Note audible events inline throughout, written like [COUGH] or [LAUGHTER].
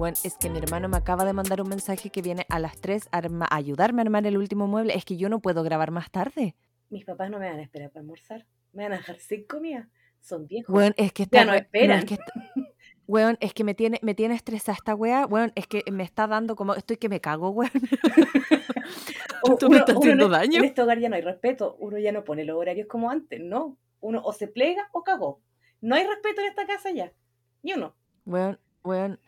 Bueno, es que mi hermano me acaba de mandar un mensaje que viene a las 3 a, ayudarme a armar el último mueble. Es que yo no puedo grabar más tarde. Mis papás no me van a esperar para almorzar. Me van a dejar sin comida. Son viejos. Weón, es que Ya no esperan. es que [LAUGHS] weón, es que me tiene, me tiene estresada esta wea. Weón, es que me está dando como. Estoy que me cago, weón. O- [LAUGHS] Esto me está haciendo en- daño. En este hogar ya no hay respeto. Uno ya no pone los horarios como antes, no. Uno o se plega o cagó. No hay respeto en esta casa ya. Ni uno. Weón, weón.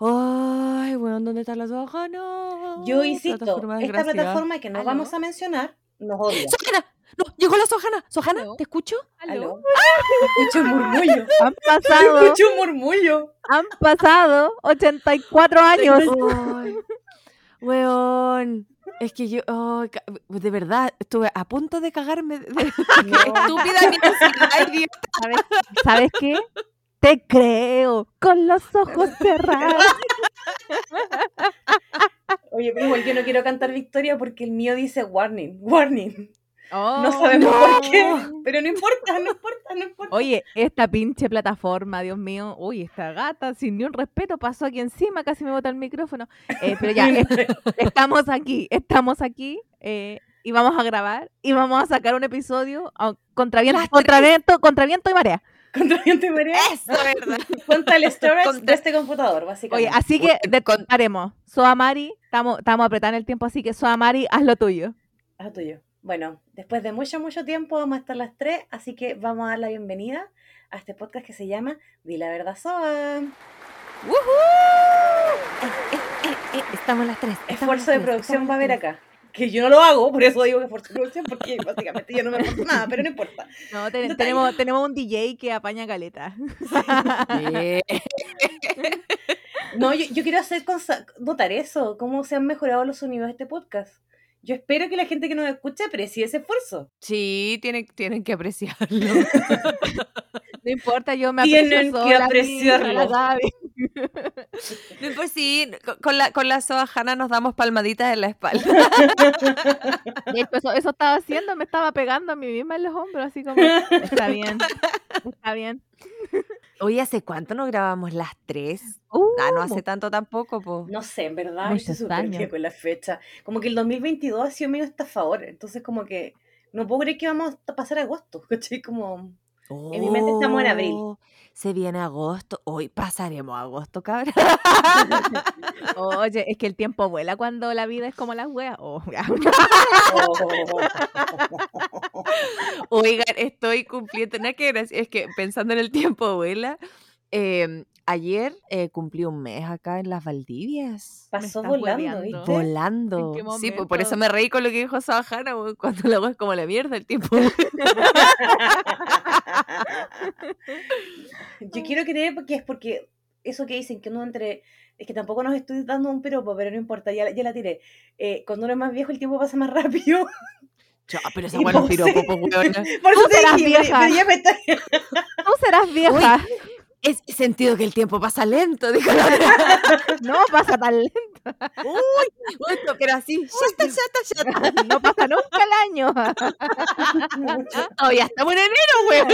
Ay, weón, ¿dónde está la soja? No. Yo insisto, Plataforma esta plataforma que no ¿Aló? vamos a mencionar nos odia. ¡Sojana! ¡No! ¡Llegó la Sojana! ¡Sojana! ¿Aló? ¿Te escucho? ¿Aló? Escucho un murmullo. [LAUGHS] Han pasado, Escucho un murmullo. han pasado 84 años. Ay, weón. Es que yo, ca- de verdad, estuve a punto de cagarme de, de- estúpida. ¿Sabes, ¿Sabes qué? Te creo con los ojos cerrados. [LAUGHS] Oye, pero igual yo no quiero cantar victoria porque el mío dice warning, warning. Oh, No sabemos no. por qué, pero no importa, no importa, no importa. Oye, esta pinche plataforma, Dios mío. Uy, esta gata, sin ni un respeto, pasó aquí encima, casi me bota el micrófono. Eh, pero ya, [LAUGHS] es- estamos aquí, estamos aquí. eh, y vamos a grabar y vamos a sacar un episodio contra viento, Las contra viento, contra viento y marea. [LAUGHS] Contra viento y marea, Eso, ¿verdad? [LAUGHS] contra el storage Contra- de este computador, Oye, básicamente. así que Bueno, con- haremos. Soamari, estamos apretando el tiempo, así que Soamari, haz lo tuyo. Ah, tuyo. Bueno, después de mucho, mucho tiempo vamos a estar las tres, así que vamos a dar la bienvenida a este podcast que se llama Di la verdad Soa. ¡Woohoo! Eh, eh, eh, eh, Estamos las tres. estamos Esfuerzo las de tres, producción va a haber acá. Que yo no lo hago, por eso digo que esfuerzo de producción, porque básicamente yo no me esfuerzo nada, pero no importa. No, tenemos, tenemos un DJ que apaña caleta. [LAUGHS] No, yo, yo quiero hacer notar eso, cómo se han mejorado los sonidos de este podcast. Yo espero que la gente que nos escuche aprecie ese esfuerzo. Sí, tienen, tienen que apreciarlo. [LAUGHS] [LAUGHS] No importa, yo me Tienen aprecio que sola, apreciarlo. [LAUGHS] No, pues sí, con- con la, con la Soajana nos damos palmaditas en la espalda. [LAUGHS] De hecho, eso, eso estaba haciendo, me estaba pegando a mí misma en los hombros, así como, está bien, está bien. [LAUGHS] Oye, ¿hace cuánto no grabamos las tres? Uh, Ah, no hace tanto tampoco, po. No sé, en verdad, Muchos estoy súper con la fecha. Como que el 2022 ha sido medio estafador, entonces como que no puedo creer que vamos a pasar agosto, ¿cachai? Como... En mi mente estamos en abril. Se viene agosto. Hoy pasaremos agosto, cabrón. [LAUGHS] Oye, es que el tiempo vuela cuando la vida es como las weas. Oh. [LAUGHS] Oigan, estoy cumpliendo. Nada que gracia- Es que pensando en el tiempo, abuela. Em, ayer eh, cumplí un mes acá en las Valdivias. Pasó volando. ¿viste? Volando. Sí, pues por eso me reí con lo que dijo Sabajana, cuando la es como la mierda, el tiempo. [LAUGHS] Yo quiero creer que es porque eso que dicen que uno entre. Es que tampoco nos estoy dando un piropo, pero no importa, ya, ya la tiré. Eh, cuando uno es más viejo, el tiempo pasa más rápido. Pero [LAUGHS] esa Y weá no es José- piropo, pues. Por eso te serás dije, pero- vieja. pero ya me está. Tú serás vieja. Es sentido que el tiempo pasa lento, [LAUGHS] dijo. No pasa tan lento. Uy, esto, pero así, shata, shata, shata. No pasa nunca el año. Todavía estamos en enero, weón.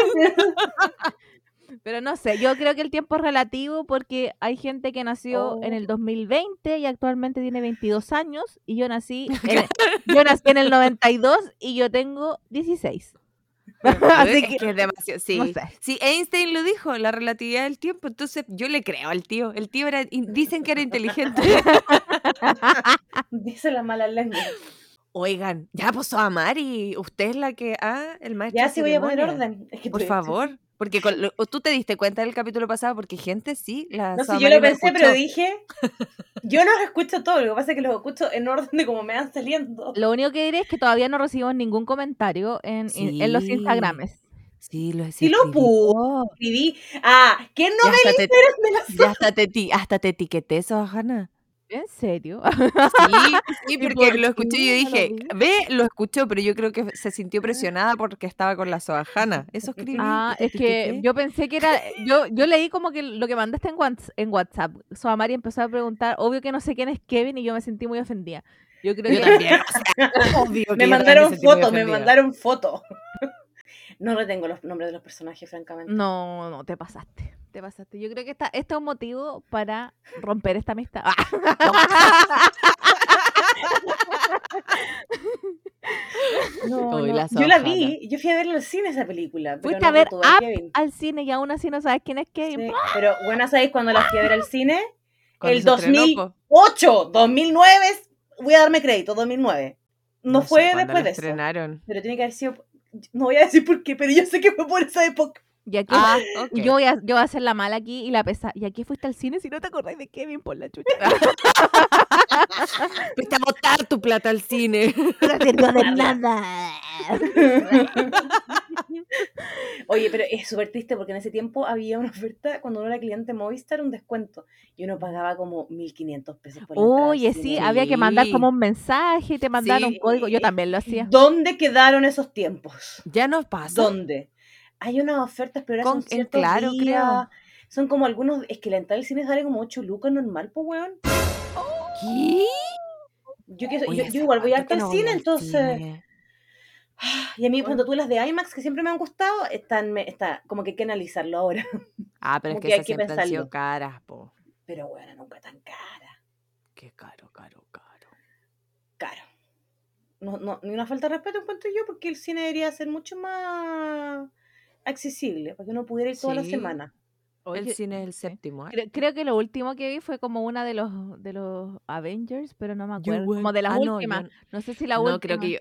Pero no sé, yo creo que el tiempo es relativo porque hay gente que nació en Oh. el 2020 y actualmente tiene 22 años y yo nací [LAUGHS] en yo nací en el 92 y yo tengo 16. [LAUGHS] Así es que, que es demasiado, sí. no sé. Sí, Einstein lo dijo, la relatividad del tiempo, entonces yo le creo al tío. El tío era, dicen que era inteligente. [LAUGHS] Dice la mala lengua. Oigan, ya pasó a Mari, usted es la que, ah, el maestro. Ya sí voy a poner orden. Es que Por favor, porque con lo- tú te diste cuenta del capítulo pasado, porque gente sí, la No sé, yo lo pensé, pero dije. Yo los escucho todos, lo que pasa es que los escucho en orden de como me van saliendo. Lo único que diré es que todavía no recibimos ningún comentario en, en- en los Sí. Instagrames. Sí, lo Sí lo escribí todo. Escribí. Ah, ¿quién no Ya me hasta te, me la ya hasta te, hasta te etiqueté eso, Hanna. ¿En serio? Sí, sí, [LAUGHS] ¿Y porque por lo escuché y yo lo dije, ve, lo escuchó, pero yo creo que se sintió presionada porque estaba con la soajana. [LAUGHS] Eso escribí. Ah, y te es que [LAUGHS] yo pensé que era. Yo, yo leí como que lo que mandaste en, Whats- en WhatsApp. Soamari empezó a preguntar, obvio que no sé quién es Kevin, y yo me sentí muy ofendida. Yo creo Yo que. también, o sea, obvio que Me mandaron también sentí muy fotos, me mandaron fotos. No retengo los nombres de los personajes, francamente. No, no, te pasaste. Te pasaste. Yo creo que esta, este es un motivo para romper esta amistad. [LAUGHS] No, no. la Yo la vi, yo fui a verla al cine esa película. pero Fuiste no a ver a al cine y aún así no sabes quién es Kevin. Sí, [LAUGHS] Pero bueno, ¿sabéis cuando la fui a ver al cine? El se estrenó, 2000. po. 8, 2009, voy a darme crédito, 2009. No, fue después de eso. Pero tiene que haber sido, no voy a decir por qué, pero yo sé que fue por esa época. Y aquí Ah, yo, voy a, yo voy a hacer la mala aquí y la pesa. ¿Y aquí fuiste al cine si no te acordáis de Kevin por la chucha? [LAUGHS] Fuiste a botar tu plata al cine. [LAUGHS] No sirvió de nada. [LAUGHS] Oye, pero es súper triste porque en ese tiempo había una oferta cuando uno era cliente Movistar, un descuento. Y uno pagaba como 1.500 pesos por la Oye, cine. sí, había que mandar como un mensaje y te mandaron Sí. un código. Yo también lo hacía. ¿Dónde quedaron esos tiempos? Ya nos pasa. ¿Dónde? Hay unas ofertas, pero ahora Con- son en ciertos Claro, creo. días. Son como algunos, es que la entrada al cine sale como 8 lucas normal, pues weón. ¿Qué? Yo, que, Oye, yo, igual voy rato harto al no cine, entonces. cine. Y a mí, cuando tú las de IMAX, que siempre me han gustado, están, me- está, como que hay que analizarlo ahora. Ah, pero es que que esas siempre han sido pensarlo. caras, po. Pero bueno, nunca tan cara. Qué caro, caro, caro. Caro. No, no, ni una falta de respeto encuentro yo, porque el cine debería ser mucho más accesible, para que uno pudiera ir toda la semana. Oye, el cine es el sí. séptimo. ¿eh? Creo, creo que lo último que vi fue como una de los de los Avengers, pero no me acuerdo. Como de las ah, no, últimas. yo- No, sé si la no, última. creo que yo.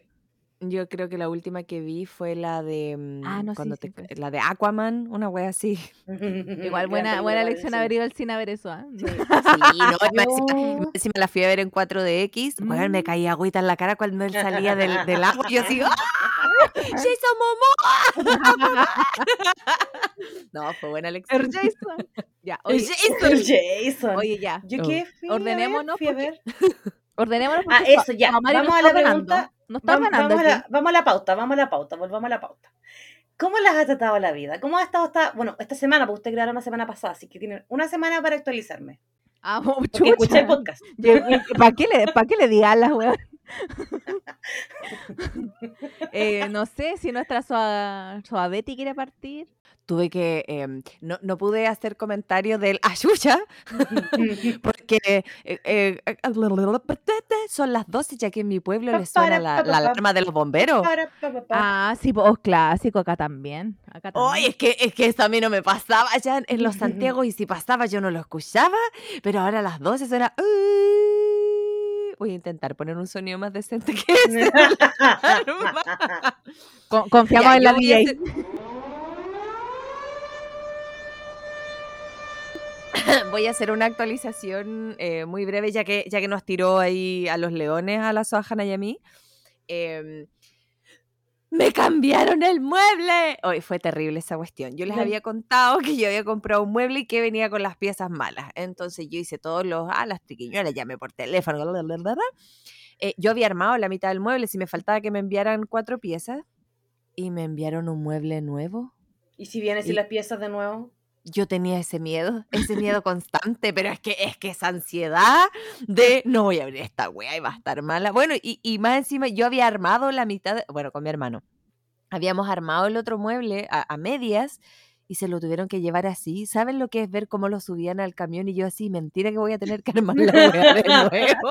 Yo creo que la última que vi fue la de. mm, Ah, no, cuando sí, te- la de Aquaman, una wea así. [LAUGHS] Igual buena, buena elección haber ido al cine a ver eso. ¿ah? Sí. [LAUGHS] Sí, no, encima, encima la fui a ver en 4DX. Weón, me Mm. caía agüita en la cara cuando él salía del, del agua. Y yo así, ¡ah! [LAUGHS] ¡Jason Momoa! [LAUGHS] no, fue buena El lección. Jason. Ya, El oye, El Jason. Jason. oye, ya. ¿Yo qué fui a ver? Ordenémonos Fui a porque- ver. [LAUGHS] Ordenémonos Ah, eso, ya. Vamos a la pregunta. No está Vamos, ordenando vamos a la, aquí. vamos a la pauta, vamos a la pauta, volvamos a la pauta. ¿Cómo las ha tratado la vida? ¿Cómo ha estado esta, bueno, esta semana, porque ustedes grabaron la semana pasada, así que tienen una semana para actualizarme. Ah, [LAUGHS] escuché el podcast. ¿Para qué le, pa' qué le digas las weón? [LAUGHS] eh, no sé si nuestra Soa, Soa Betty quiere partir. Tuve que. em, no, no pude hacer comentario del Ayuya [LAUGHS] porque eh, eh, eh, [LAUGHS] son las 12 ya que en mi pueblo le suena la, la alarma de los bomberos. Ah, sí, pues clásico acá también. Acá también. Ay, es que, es que eso a mí no me pasaba ya en, en los Santiago y si pasaba yo no lo escuchaba, pero ahora a las 12 suena... "Uh". Voy a intentar poner un sonido más decente que [LAUGHS] ese. Con- confiamos Ya, en la DJ. hacer- [COUGHS] Voy a hacer una actualización eh, muy breve, ya que, ya que nos tiró ahí a los leones, a la Sohana y a mí. Em, ¡Me cambiaron el mueble! Hoy fue terrible esa cuestión. Yo les había contado que yo había comprado un mueble y que venía con las piezas malas. Entonces yo hice todos los, ah, las triquiñuelas, llamé por teléfono. bla, bla, bla, bla, bla. Eh, yo había armado la mitad del mueble, si me faltaba que me enviaran cuatro piezas. Y me enviaron un mueble nuevo. ¿Y si vienes y Y- las piezas de nuevo? Yo tenía ese miedo, ese miedo [LAUGHS] constante, pero es que es que esa ansiedad de [LAUGHS] no voy a abrir esta wea y va a estar mala. Bueno, y, y más encima yo había armado la mitad, de- bueno, con mi hermano, habíamos armado el otro mueble a, a medias y se lo tuvieron que llevar así. ¿Saben lo que es ver cómo lo subían al camión y yo así, mentira que voy a tener que armar la wea de [LAUGHS] nuevo?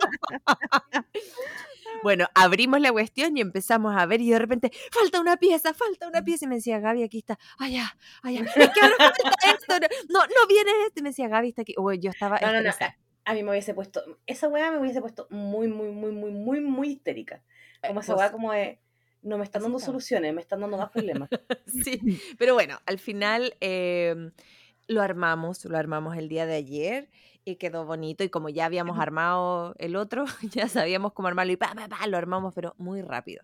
Bueno, abrimos la cuestión y empezamos a ver y de repente, falta una pieza, falta una pieza. Y me decía, Gaby, aquí está. Ay, ya, ay, ya. Es que ahora falta esto. No, no, viene este. Y me decía, Gaby, está aquí. Uy, yo estaba No, no, no. A mí me hubiese puesto, esa weá me hubiese puesto muy, muy, muy, muy, muy, muy histérica. Como esa weá como de, no me están dando soluciones, me están dando más problemas. [LAUGHS] Sí, pero bueno, al final em, lo armamos, lo armamos el día de ayer y quedó bonito y como ya habíamos armado el otro, [LAUGHS] ya sabíamos cómo armarlo y pa, pa, pa, lo armamos, pero muy rápido.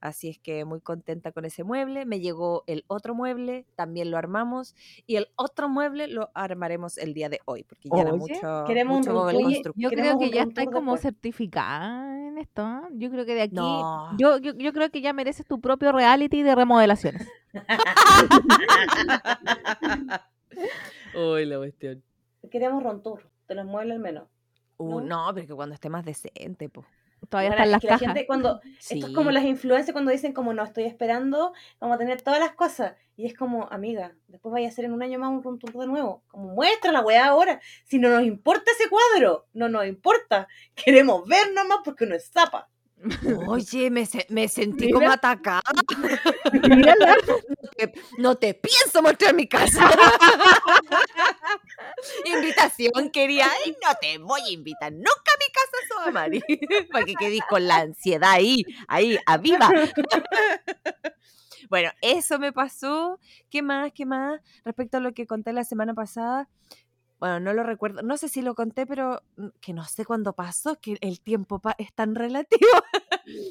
Así es que muy contenta con ese mueble. Me llegó el otro mueble, también lo armamos y el otro mueble lo armaremos el día de hoy, porque ya era Oye, mucho, queremos un mucho Google tour. Construct. Yo creo que un ya tour como después. certificada en esto. ¿ah? Yo creo que de aquí. No. Yo, yo, yo creo que ya mereces tu propio reality de remodelaciones. [LAUGHS] Uy, la cuestión. Queremos rontur, de los muebles al menos. Uh, ¿No? no, pero que cuando esté más decente, pues. Todavía Bueno, están es las que la cajas. gente cuando, esto es como las influencers cuando dicen como no estoy esperando, vamos a tener todas las cosas. Y es como, amiga, después vaya a ser en un año más un tour de nuevo. Como muestra la weá ahora. Si no nos importa ese cuadro, no nos importa. Queremos ver nomás porque uno es zapa. Oye, me, se- me sentí Mira. como atacada. Mírala. te- no te pienso mostrar mi casa. Invitación quería. Ay, no te voy a invitar nunca a mi casa, Soa Mari. Para que quedes con la ansiedad ahí, ahí, a viva. Bueno, eso me pasó. ¿Qué más? ¿Qué más? Respecto a lo que conté la semana pasada. Bueno, no lo recuerdo. No sé si lo conté, pero mm, que no sé cuándo pasó, que el tiempo pa- es tan relativo. [LAUGHS]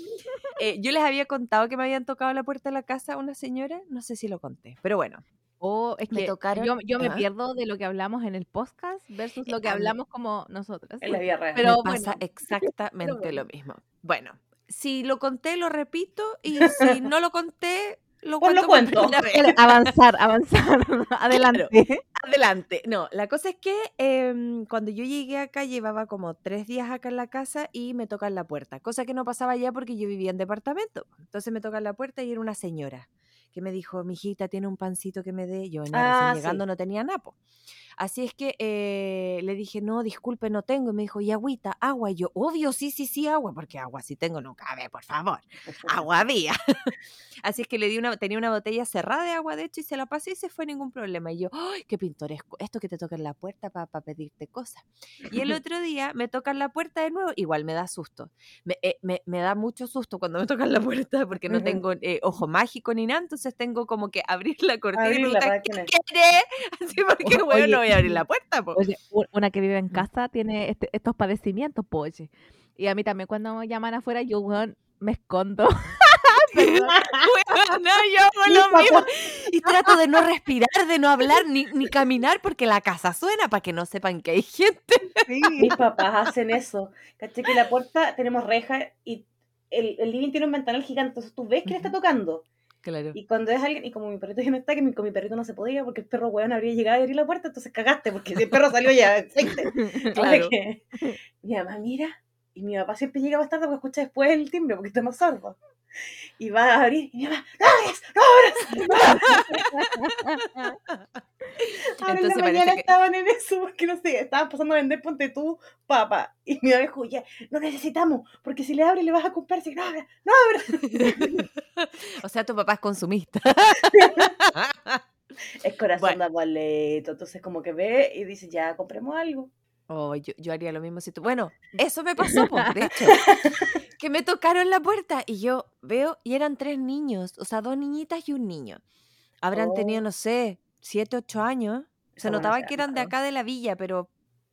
Eh, yo les había contado que me habían tocado la puerta de la casa una señora. No sé si lo conté, pero bueno. Oh, es Me que tocaron- yo, yo me pierdo de lo que hablamos en el podcast versus lo que hablamos como nosotras. En la vida real. Pero me pasa bueno, exactamente bueno. lo [LAUGHS] mismo. Bueno, si lo conté, lo repito. Y [LAUGHS] si no lo conté, lo Pues cuento. lo cuento. avanzar, avanzar. [LAUGHS] [LAUGHS] Adelante. Adelante. No, la cosa es que em, cuando yo llegué acá llevaba como tres días acá en la casa y me tocan la puerta, cosa que no pasaba ya porque yo vivía en departamento. Entonces me tocan la puerta y era una señora que me dijo, mijita, tiene un pancito que me dé. Yo venía Ah, sí. llegando, no tenía napo. Así es que eh, le dije, no, disculpe, no tengo. Y me dijo, ¿y agüita? Agua. Y yo, obvio, sí, sí, sí, agua, porque agua sí tengo, no cabe, por favor. [LAUGHS] Agua había. [LAUGHS] Así es que le di una, tenía una botella cerrada de agua, de hecho, y se la pasé y se fue ningún problema. Y yo, ¡ay, qué pintoresco! Esto que te tocan la puerta para pedirte cosas. Y el [LAUGHS] otro día me tocan la puerta de nuevo, igual me da susto. Me, eh, me- me da mucho susto cuando me tocan la puerta porque no tengo eh, ojo mágico ni nada, entonces tengo como que abrir la cortina y preguntar, para ¿qué quiere? [LAUGHS] Así [LAUGHS] porque, bueno, no voy a abrir la [LAUGHS] puerta. po. Oye, una que vive en casa tiene este- estos padecimientos, pues, oye. Y a mí también cuando me llaman afuera, yo, weón, me escondo. Bueno, yo hago lo mismo. Y trato de no respirar, de no hablar, ni, ni caminar, porque la casa suena para que no sepan que hay gente. Mis papás hacen eso. Caché que la puerta tenemos reja y el, el living tiene un ventanal gigante, entonces tú ves que le está tocando. Claro. Y cuando es alguien, y como mi perrito ya no está, que mi, con mi perrito no se podía porque el perro weón habría llegado a abrir la puerta, entonces cagaste porque si el perro salió ya. [LAUGHS] [LAUGHS] Claro. que mi mamá mira, y mi papá siempre llega más tarde porque escucha después el timbre porque está más sordo. Y va a abrir, y mi mamá, ¡no abras! ¡no abras! [LAUGHS] Ahora en la mañana que- estaban en eso, porque no sé, estaban pasando a vender ponte tú, papá. Y mi mamá dijo, ya, no necesitamos, porque si le abres le vas a comprar, que no abras, no abras. [LAUGHS] O sea, tu papá es consumista. [LAUGHS] Es corazón Bueno. de abuelito, entonces como que ve y dice, ya, compremos algo. Oh, yo, yo haría lo mismo si tú. Bueno, [LAUGHS] eso me pasó, po, de hecho. Que me tocaron la puerta y yo veo, y eran tres niños, o sea, dos niñitas y un niño. Habrán tenido, Oh. no sé, siete, ocho años. Se notaba que eran de acá de la villa, pero,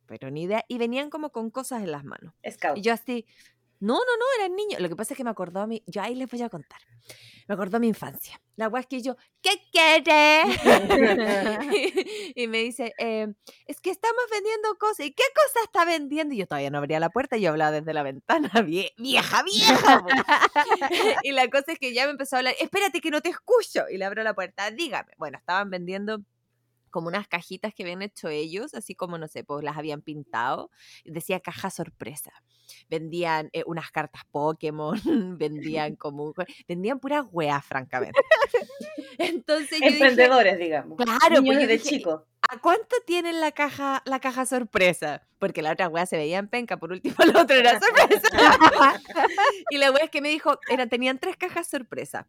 pero ni idea. Y venían como con cosas en las manos. Scout. Y yo así, no, no, no, eran niños. Lo que pasa es que me acordó a mí, yo ahí les voy a contar. Me acordó a mi infancia. La es que yo, ¿qué quiere? [LAUGHS] y me dice, eh, es que estamos vendiendo cosas. ¿Y qué cosa está vendiendo? Y yo todavía no abría la puerta y yo hablaba desde la ventana. [LAUGHS] "Vie- vieja, vieja. po". [LAUGHS] y la cosa es que ya me empezó a hablar, espérate que no te escucho. Y le abro la puerta, dígame. Bueno, estaban vendiendo como unas cajitas que habían hecho ellos, así como, no sé, pues las habían pintado. Decía caja sorpresa. Vendían eh, unas cartas Pokémon, [LAUGHS] vendían [LAUGHS] como, un vendían puras weas, francamente. [LAUGHS] Entonces yo dije, Emprendedores, digamos. claro, Niños pues de dije, chico. ¿a cuánto tienen la caja, la caja sorpresa? Porque la otra wea se veía en penca, por último la otra era sorpresa. y la wea es que me dijo, era, tenían tres cajas sorpresa.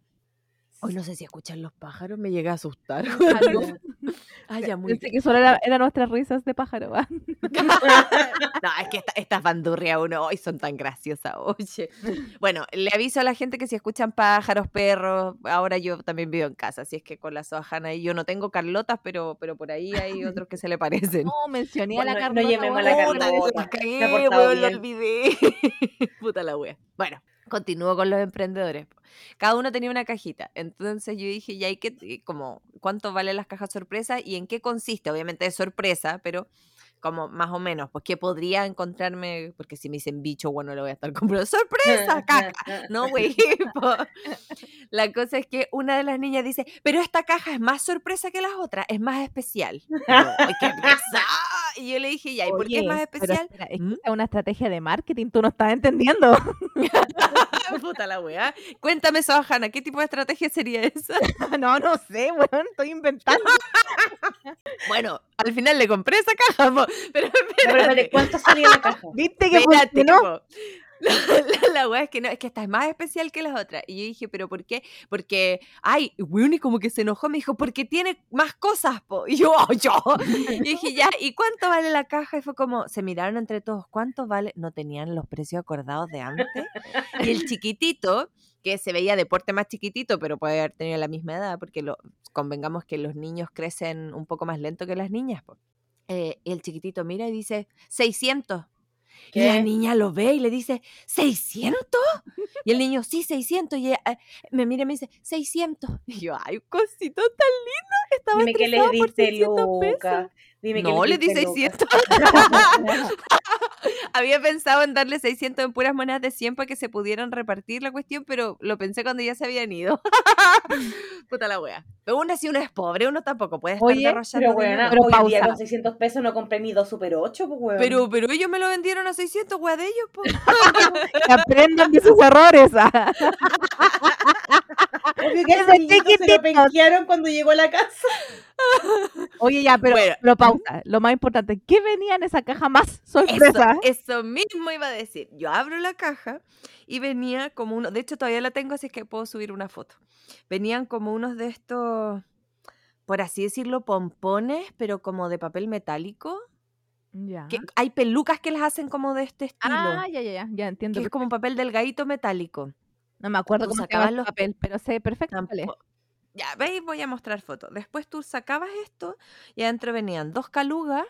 Hoy no sé si escuchan los pájaros, me llegué a asustar. [LAUGHS] Ay, ya muy Pensé que solo era- eran nuestras risas de pájaro. ¿va? [LAUGHS] No, es que esta- estas bandurrias uno hoy son tan graciosas, oye. [LAUGHS] Bueno, le aviso a la gente que si escuchan pájaros, perros, ahora yo también vivo en casa, así es que con la Soajana y yo no tengo Carlotas, pero, pero por ahí hay otros que se le parecen. No, mencioné a la Bueno, no Carlota. llamemos a la weón. Puta, Carlota. la cagué, weón, olvidé. Puta la wea. Bueno, continúo con los emprendedores. Cada uno tenía una cajita. Entonces yo dije, ya hay que, como, ¿cuánto valen las cajas sorpresa y en qué consiste? Obviamente es sorpresa, pero como más o menos, pues que podría encontrarme, porque si me dicen bicho, bueno, le voy a estar [LAUGHS] comprando sorpresa, [LAUGHS] caca. No, güey. [LAUGHS] La cosa es que una de las niñas dice, pero esta caja es más sorpresa que las otras, es más especial. Y yo, "Ay, qué pesada". Y yo le dije, ya, ¿y por qué es más especial? espera, es que ¿Mm? es una estrategia de marketing, tú no estás entendiendo. [LAUGHS] Puta la weá. Cuéntame, Sohana, ¿qué tipo de estrategia sería esa? [LAUGHS] no, no sé, weón, estoy inventando. [LAUGHS] Bueno, al final le compré esa caja, po, pero pero. ¿Cuánto salía la caja? ¿Viste que Espérate, funcionó? [LAUGHS] La, la, es que no, es que esta es más especial que las otras. Y yo dije, ¿pero por qué? Porque, ay, y como que se enojó, me dijo, porque tiene más cosas, po. Y yo, "Oh, yo. [LAUGHS] Y dije, ya, ¿y cuánto vale la caja? Y fue como, se miraron entre todos, ¿cuánto vale? No tenían los precios acordados de antes. Y el chiquitito, que se veía de porte más chiquitito, pero puede haber tenido la misma edad, porque lo, convengamos que los niños crecen un poco más lento que las niñas, po. Eh, el chiquitito mira y dice, 600. Y la ¿Qué? niña lo ve y le dice, ¿600? Y el niño, sí, 600. Y ella, eh, me mira y me dice, 600. [LAUGHS] Y yo, ay, un cosito tan lindo. Estaba Dime que le estresado por diste 600 pesos. Luca. Dime que No, le di diste 600. Luca. Había pensado en darle 600 en puras monedas de 100 para que se pudieran repartir la cuestión, pero lo pensé cuando ya se habían ido. [LAUGHS] Puta la wea. Pero uno así uno es pobre, uno tampoco puede estar Oye, derrochando Pero bueno. Pero hoy día con 600 pesos no compré ni dos Super 8, pues weón. Pero, pero ellos me lo vendieron a 600, wea de ellos, po. [LAUGHS] Que aprendan de sus errores. [LAUGHS] Obvio que ese Desde niñito se lo chiquititos. penquearon cuando llegó a la casa. [LAUGHS] Oye, ya, pero, Bueno. pero pausa. Lo más importante, ¿qué venía en esa caja más [LAUGHS] Eso, sorpresa? eso mismo iba a decir. Yo abro la caja y venía como uno, de hecho todavía la tengo, así es que puedo subir una foto. Venían como unos de estos, por así decirlo, pompones, pero como de papel metálico. Ya. Que hay pelucas que las hacen como de este estilo, Ah, ya, ya, ya, ya entiendo. que es como un papel delgadito metálico. No me acuerdo tú cómo sacabas los- el papel, pero sé. Tampo- Ya, veis, voy a mostrar fotos. Después tú sacabas esto y adentro venían dos calugas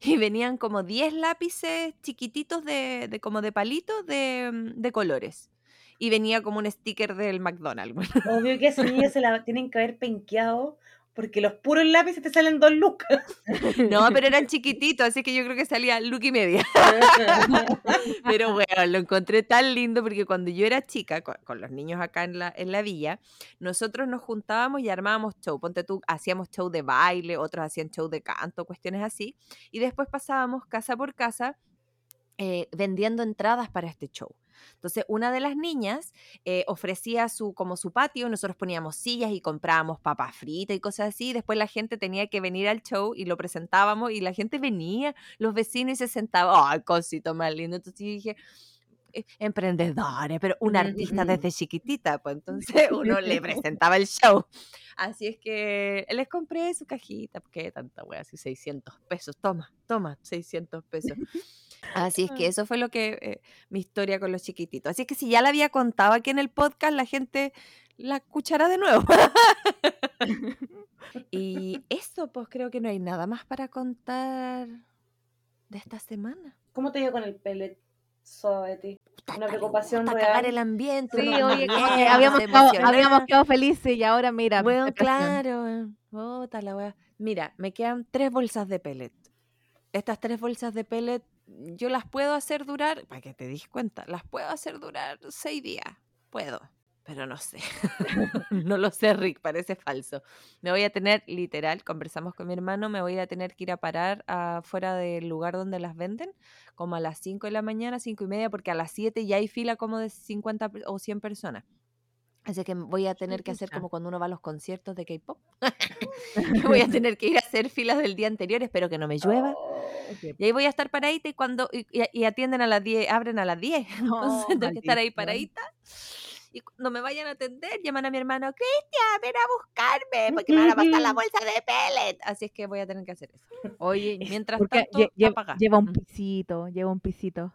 y venían como 10 lápices chiquititos de, de como de palitos de, mm, de colores. Y venía como un sticker del McDonald's. [LAUGHS] bueno. Obvio que esos niños se la tienen que haber penqueado porque los puros lápices te salen dos lucas. [LAUGHS] No, pero eran chiquititos, así que yo creo que salía look y media. [LAUGHS] Pero bueno, lo encontré tan lindo porque cuando yo era chica, con, con los niños acá en la, en la villa, nosotros nos juntábamos y armábamos show. Ponte tú, hacíamos show de baile, otros hacían show de canto, cuestiones así. Y después pasábamos casa por casa eh, vendiendo entradas para este show. Entonces, una de las niñas eh, ofrecía su, como su patio, nosotros poníamos sillas y comprábamos papas fritas y cosas así. y Después la gente tenía que venir al show y lo presentábamos y la gente venía, los vecinos y se sentaban. ¡Ay, cosito más lindo! Entonces yo dije, eh, emprendedores, pero una artista desde chiquitita, pues entonces [LAUGHS] uno le presentaba el show. Así es que les compré su cajita, porque tanta wea, así 600 pesos, toma, toma, 600 pesos. [LAUGHS] Así es que eso fue lo que, eh, mi historia con los chiquititos. Así es que si ya la había contado aquí en el podcast, la gente la escuchará de nuevo. [LAUGHS] y eso, pues creo que no hay nada más para contar de esta semana. ¿Cómo te dio con el pellet? Puta, Una está- preocupación real. cagar el ambiente. Sí, uno oye, habíamos, quedado, habíamos quedado felices y ahora mira. Bueno, claro. la wea. Mira, me quedan tres bolsas de pellet. Estas tres bolsas de pellet, yo las puedo hacer durar, para que te des cuenta, las puedo hacer durar seis días. Puedo, pero no sé. [LAUGHS] no lo sé, Rick, parece falso. Me voy a tener, literal, conversamos con mi hermano, me voy a tener que ir a parar afuera del lugar donde las venden, como a las 5 de la mañana, cinco y media, porque a las 7 ya hay fila como de 50 pe- o 100 personas. Así que voy a tener que hacer como cuando uno va a los conciertos de K-pop. [LAUGHS] [LAUGHS] voy a tener que ir a hacer filas del día anterior, espero que no me llueva. Oh, Y ahí voy a estar paradita y cuando y, atienden a las 10, abren a las 10. [LAUGHS] Entonces No, tengo que estar ahí paradita. Y cuando me vayan a atender, llaman a mi hermano, Cristian, ven a buscarme, porque me van a pasar la bolsa de pellet. Así es que voy a tener que hacer eso. Oye, Mientras porque tanto, lle- lleva un pisito, lleva un pisito.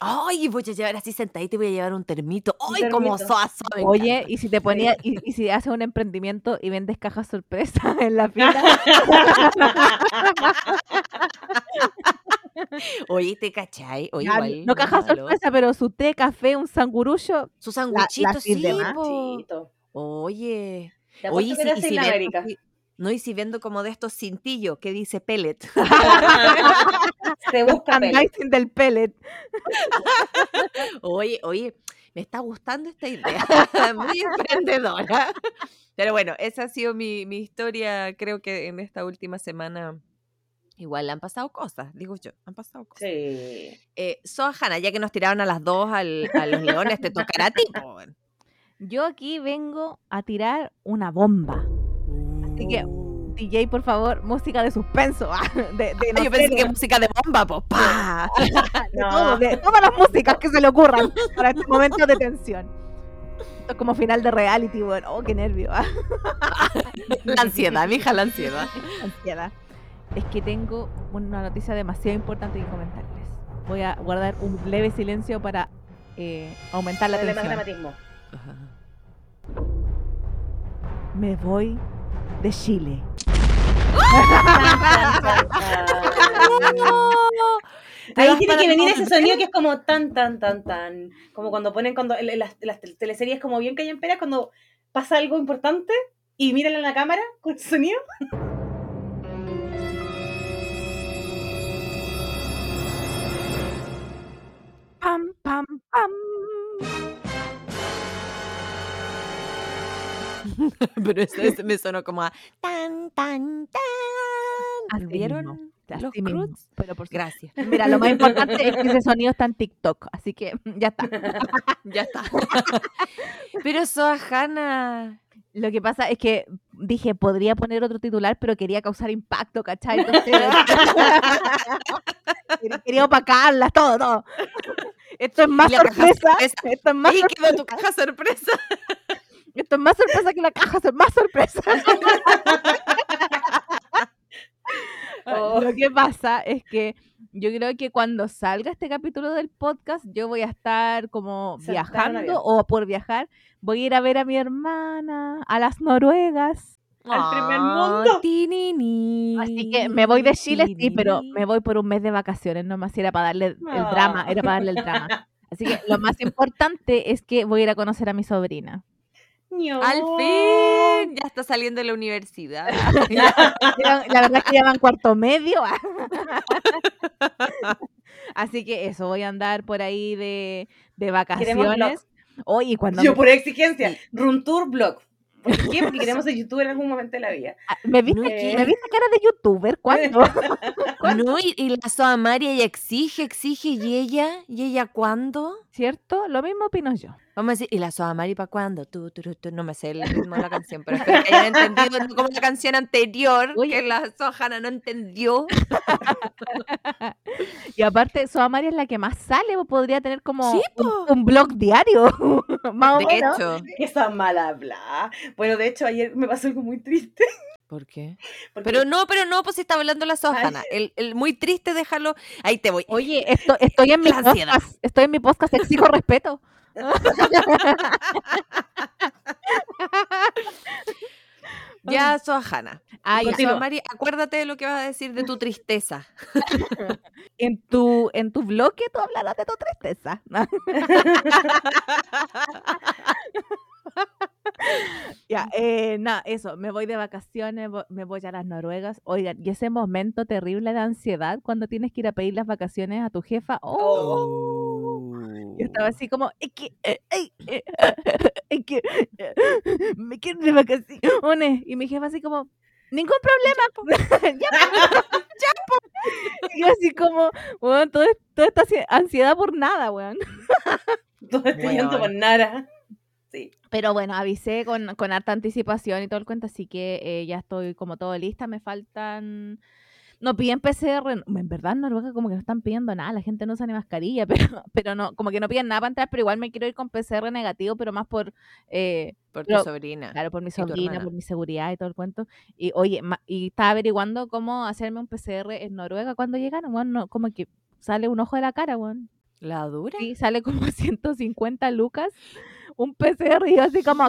Ay, voy a llevar así sentadita y voy a llevar un termito. Ay, como termito. soa, Oye, encanta. y si te ponía, y, y si haces un emprendimiento y vendes cajas sorpresa [LAUGHS] en la fila, [LAUGHS] Oye, ¿te cachai? Oye, igual. no cajas malo. sorpresa, pero su té, café, un sangurullo, Su sanguchito, sí, más. po. Chito. Oye. Oye, si, y si No, y si vendo como de estos cintillos que dice pellet. [LAUGHS] Se busca pellet. Del pellet. [LAUGHS] Oye, oye, me está gustando esta idea. [LAUGHS] Muy emprendedora. Pero bueno, esa ha sido mi, mi historia. Creo que en esta última semana igual han pasado cosas, digo yo, han pasado cosas. Sí. Eh, Soa Hanna, ya que nos tiraron a las dos al- a los leones, te tocará a ti. Yo aquí vengo a tirar una bomba. Así que, DJ, por favor, música de suspenso. [LAUGHS] ah, De, de, no Yo sé, pensé que música de bomba, po. ¡pa! [LAUGHS] de No. todo, de todas las músicas que se le ocurran para este momento de tensión. Esto es como final de reality, bueno. Oh, qué nervio. ah, [LAUGHS] La ansiedad, mija, la ansiedad. ansiedad. Es que tengo una noticia demasiado importante que comentarles. Voy a guardar un leve silencio para eh, aumentar la tensión. dramatismo. Me voy de Chile. Ahí tiene que venir ese sonido que es como tan, tan, tan, tan. Como cuando ponen cuando las, teleseries como bien callamperas, cuando pasa algo importante y miran a la cámara con ese sonido. Pam, pam, pam. [LAUGHS] Pero eso, eso me sonó como a tan, tan, tan. ¿Vieron los Croods? Pero por. Gracias. Mira, lo más importante es que ese sonido está en TikTok, así que [LAUGHS] ya está. [LAUGHS] Ya está. Pero Soa Hanna. Lo que pasa es que dije, podría poner otro titular, pero quería causar impacto, ¿cachai? Entonces, quería- opacarlas, todo, todo. Esto es más Y sorpresa. sorpresa. Esto es más, Ahí sor- quedó tu caja sorpresa. Esto es más sorpresa que la caja, es más sorpresa. [LAUGHS] Oh. Lo que pasa es que yo creo que cuando salga este capítulo del podcast, yo voy a estar como viajando o por viajar. Voy a ir a ver a mi hermana, a las noruegas. Al primer Ah, mundo. tinini, Así que me voy de Chile, sí, pero me voy por un mes de vacaciones nomás. Era para darle el drama, Ah. era para darle el drama. Así que lo más importante es que voy a ir a conocer a mi sobrina. Al fin, ya está saliendo de la universidad. [LAUGHS] La verdad es que ya van cuarto medio. [LAUGHS] Así que eso, voy a andar por ahí de, de vacaciones. Oye, cuando Yo me, por exigencia, Room Tour Blog. ¿Por qué? Porque [LAUGHS] queremos ser youtuber en algún momento de la vida. ah, ¿me viste. ¿me viste cara de youtuber? ¿Cuándo? No, y, y la Soa María ella exige, exige, y ella, ¿y ella cuándo? ¿Cierto? Lo mismo opino yo. Vamos a decir, ¿y la Soa Mari para cuándo? Tú, tú, tú, no me sé el ritmo de la canción, pero espero que hayan [LAUGHS] entendido como la canción anterior, Oye. que la Soa Hanna no entendió. [LAUGHS] Y aparte, Soamari es la que más sale, podría tener como Sí, un, blog diario. [LAUGHS] más o De menos. hecho. Esa mala habla. Bueno, de hecho, ayer me pasó algo muy triste. ¿Por qué? porque- Pero no, pero no, pues si está hablando la. Hanna. El, el muy triste, déjalo. Ahí te voy. Oye, esto, estoy en mi podcast. Estoy en mi podcast, exijo respeto. [LAUGHS] Ya, Soa Hanna. Ay. Mari, acuérdate de lo que vas a decir de tu tristeza. [LAUGHS] en tu, en tu bloque tú hablarás de tu tristeza. [LAUGHS] ya, eh, nada, eso, me voy de vacaciones, me voy a las Noruegas. Oigan, y ese momento terrible de ansiedad cuando tienes que ir a pedir las vacaciones a tu jefa. Oh, Yo estaba así como, es que, eh, eh, [LAUGHS] es que, eh, me quiero de vacaciones. Y mi jefa así como, ningún problema. [LAUGHS] ya, [LAUGHS] po". Y yo así como, weón, todo es- toda esta ansi- ansiedad por nada, weón. Todo este llanto por nada. Sí. Pero bueno, avisé con, con harta anticipación y todo el cuento, así que eh, ya estoy como todo lista. Me faltan. No piden PCR. En verdad, en Noruega como que no están pidiendo nada. La gente no usa ni mascarilla, [LAUGHS] pero, pero no, como que no piden nada para entrar. Pero igual me quiero ir con PCR negativo, pero más por. eh, Por tu sobrina. Claro, por mi sobrina, por mi seguridad y todo el cuento. Y oye, ma- y estaba averiguando cómo hacerme un PCR en Noruega cuando llegaron, weón, no, como que sale un ojo de la cara, weón. ¿La dura? Sí, sale como [LAUGHS] 150 lucas un PCR y yo así como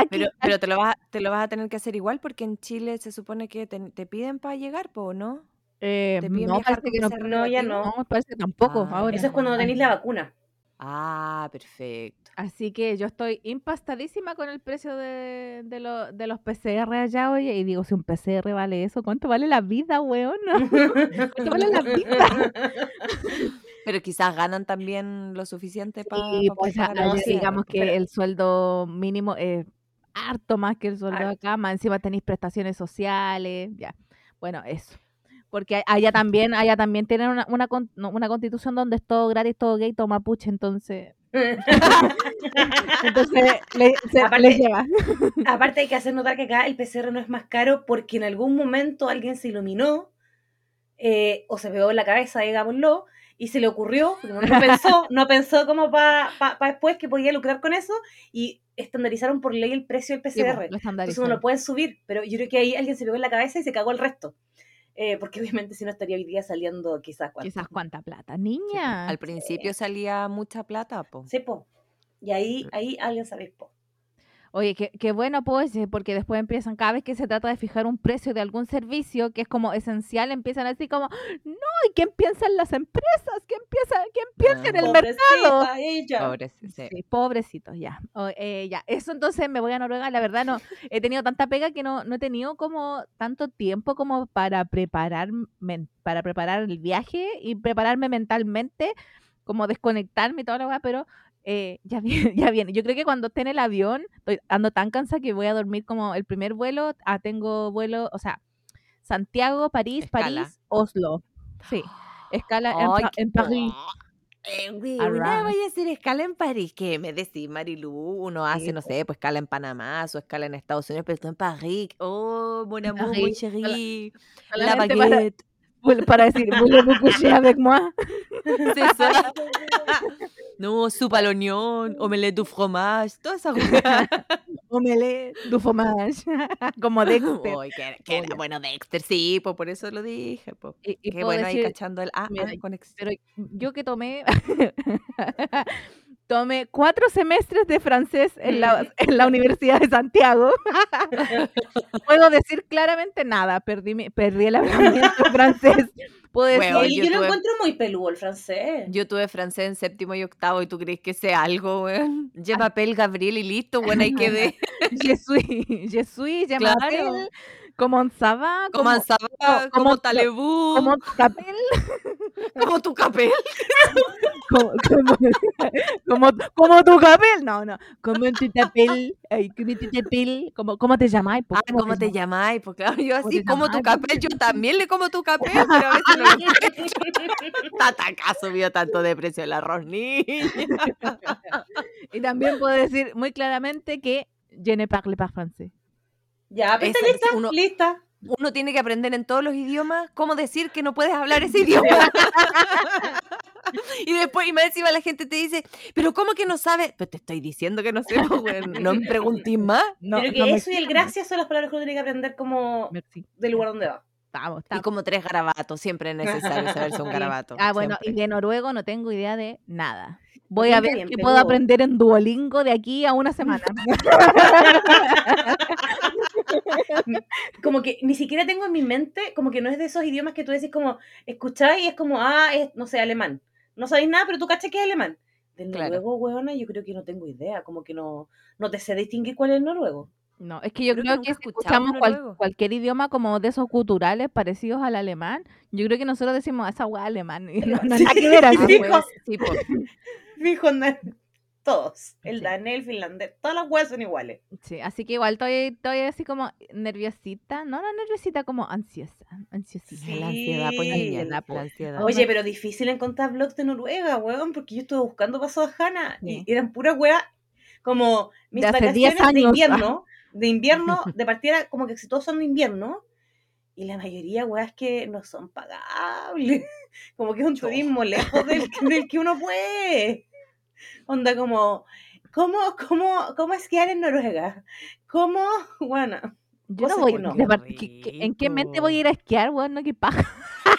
aquí. Pero, pero te, lo vas, a- te lo vas a tener que hacer igual porque en Chile se supone que te, te piden para llegar, po, ¿no? Eh, te piden no, parece que no, No, ya no. no, parece que tampoco Ah, ahora. Eso es cuando no tenéis la vacuna. Ah, perfecto. Así que yo estoy impastadísima con el precio de, de, lo- de los PCR allá, oye, y digo, si un PCR vale eso, ¿cuánto vale la vida, weón? [LAUGHS] ¿Cuánto vale la vida? [LAUGHS] Pero quizás ganan también lo suficiente para Sí, pues, allá la sí, digamos que el sueldo mínimo es harto más que el sueldo Harto. acá, más encima tenéis prestaciones sociales, ya. Bueno, eso. Porque allá también, allá también tienen una, una, constitución donde es todo gratis, todo gay, todo mapuche, entonces, [LAUGHS] entonces le, se- Aparte- les lleva. [LAUGHS] Aparte hay que hacer notar que acá el PCR no es más caro porque en algún momento alguien se iluminó eh, o se pegó en la cabeza, digámoslo, y se le ocurrió, porque no, no pensó, [LAUGHS] no pensó como para después que podía lucrar con eso y estandarizaron por ley el precio del Sí, po, PCR. lo Entonces no lo pueden subir, pero yo creo que ahí alguien se pegó en la cabeza y se cagó el resto. Eh, porque [LAUGHS] obviamente si no estaría hoy día saliendo quizás cuánto. Quizás cuánta plata, Sí, po. niña. Al principio salía mucha plata, po. Sí, po. Y ahí, ahí alguien se avispó. Oye, qué, qué bueno pues, eh, porque después empiezan, cada vez que se trata de fijar un precio de algún servicio que es como esencial, empiezan así como, no, ¿y quién piensa en las empresas? ¿Quién piensa, quién piensa en el Ah. mercado? Ella. Pobres, sí. Sí, pobrecitos, ya. O- eh, ya. Eso entonces me voy a Noruega. La verdad no, [LAUGHS] he tenido tanta pega que no, no he tenido como tanto tiempo como para preparar, para preparar el viaje y prepararme mentalmente, como desconectarme y toda la weá, pero eh, ya viene, [LAUGHS] ya viene. Yo creo que cuando esté en el avión, estoy- ando tan cansada que voy a dormir como el primer vuelo. Ah, tengo vuelo, o sea, Santiago, París, Escala. París, Oslo. Sí, escala en, Pa- qué- en París. Eh, güey, una voy a hacer escala en París, que me decís, Marilu, uno hace, no sé, pues escala en Panamá, o escala en Estados Unidos, pero tú en París, oh, mon amour, mon chéri, la baguette, Vuel- para decir, voulez-vous coucher avec [LAUGHS] moi? c'est ça. [LAUGHS] No, soupe à l'oignon, omelette du fromage, toda esa. [LAUGHS] Omelette du fromage. Como Dexter. Ay, que que era- bueno, Dexter, sí, pues por eso lo dije, pues. Y, y Qué bueno ahí decir, cachando el ah, mira, ah, conexión. pero yo que tomé, tomé cuatro semestres de francés en la, en la Universidad de Santiago. [LAUGHS] Puedo decir claramente nada, perdí, mi- perdí el hablamiento francés. Puedo decir, Bueno, yo yo lo tuve- encuentro muy peludo el francés. Yo tuve francés en séptimo y octavo y tú crees que sé algo, weón. Lleva papel Gabriel y listo, bueno, ahí quedé. [LAUGHS] je suis, je suis, je Claro. Ça va, Como Ansaba, como- como como- Talebú, como tu capel. [LAUGHS] [LAUGHS] como, como, como, como tu capel, no, no, comment tu t'appelles, ay, comment tu t'appelles, como, ¿cómo te llamáis? po? Ah, ¿cómo te llamáis? Pues claro, yo ¿Cómo así, como tu llamáis? capel, yo también le como tu capel, pero a veces no. [LAUGHS] Tataca subió tanto de precio el arroz, niña. Y también puedo decir muy claramente que je ne parle pas français. Ya, pero está lista, uno- lista. Uno tiene que aprender en todos los idiomas cómo decir que no puedes hablar [LAUGHS] ese idioma. y después, y más encima la gente te dice, pero ¿cómo que no sabes? Pues te estoy diciendo que no sé, pues, [LAUGHS] no me preguntes más. No, Creo que no me- eso y el gracias son las palabras que uno tiene que aprender como Merci. del lugar donde va. Y como tres garabatos, siempre es necesario saberse un [LAUGHS] garabato. Ah, bueno, y de noruego no tengo idea de nada. Voy a ver bien, qué puedo aprender en Duolingo de aquí a una semana. [LAUGHS] [LAUGHS] Como que ni siquiera tengo en mi mente, como que no es de esos idiomas que tú decís como, escucháis y es como, ah, es, no sé, alemán. No sabéis nada, pero tú cachas que es alemán. Del Claro. noruego, huevona, yo creo que no tengo idea, como que no, no te sé distinguir cuál es el noruego. No, es que yo Creo que creo que escuchado escuchamos cual- cualquier idioma como de esos culturales parecidos al alemán, yo creo que nosotros decimos esa hueá alemán. Y no, no, Sí, nada que ver así. Sí, pues, sí, pues. [LAUGHS] Fijo, na- todos. El Sí. danés, el finlandés, todas las huevas son iguales. Sí, así que igual estoy, estoy así como nerviosita, no, no nerviosita, como ansiosa, ansiosita. Sí. La ansiedad, pues, niña, Ansiedad, la pues. ansiedad. Oye, pero difícil encontrar blogs de Noruega, weón, porque yo estuve buscando pasos a Hanna Sí. y eran puras weas como mis De hace 10 vacaciones de invierno, de invierno, [LAUGHS] de partida como que casi todos son de invierno y la mayoría weas que no son pagables, [LAUGHS] como que es un Chó. turismo lejos del, del que uno puede. Onda como, ¿cómo, cómo, cómo esquiar en Noruega? ¿Cómo, [LAUGHS] bueno, Yo no voy, que no. de par- ¿qué- qué- ¿en qué mente voy a ir a esquiar, weón? No, qué paja.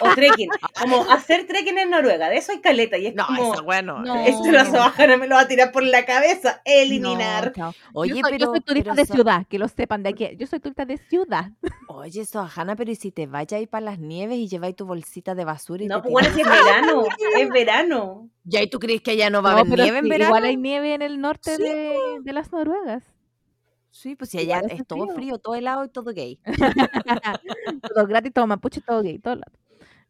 O trekking, como hacer trekking en Noruega, de eso hay caleta y es No, como... esa bueno. No. Este lo Bajana me lo va a tirar por la cabeza. Eliminar. No. Oye, yo, soy, pero, yo soy turista pero de so- ciudad, que lo sepan de aquí. Yo soy turista de ciudad. [LAUGHS] Oye, Sohana, pero ¿y si te vayas ahí para las nieves y lleváis tu bolsita de basura y No, pues bueno, si es verano. [LAUGHS] Es verano. ¿Ya y tú crees que allá no va a No, haber nieve en verano? igual hay nieve en el norte Sí, de, de las Noruegas. Sí, pues si allá es todo frío. frío, todo helado y todo gay. [LAUGHS] todo gratis, todo mapuche, todo gay, todo lado.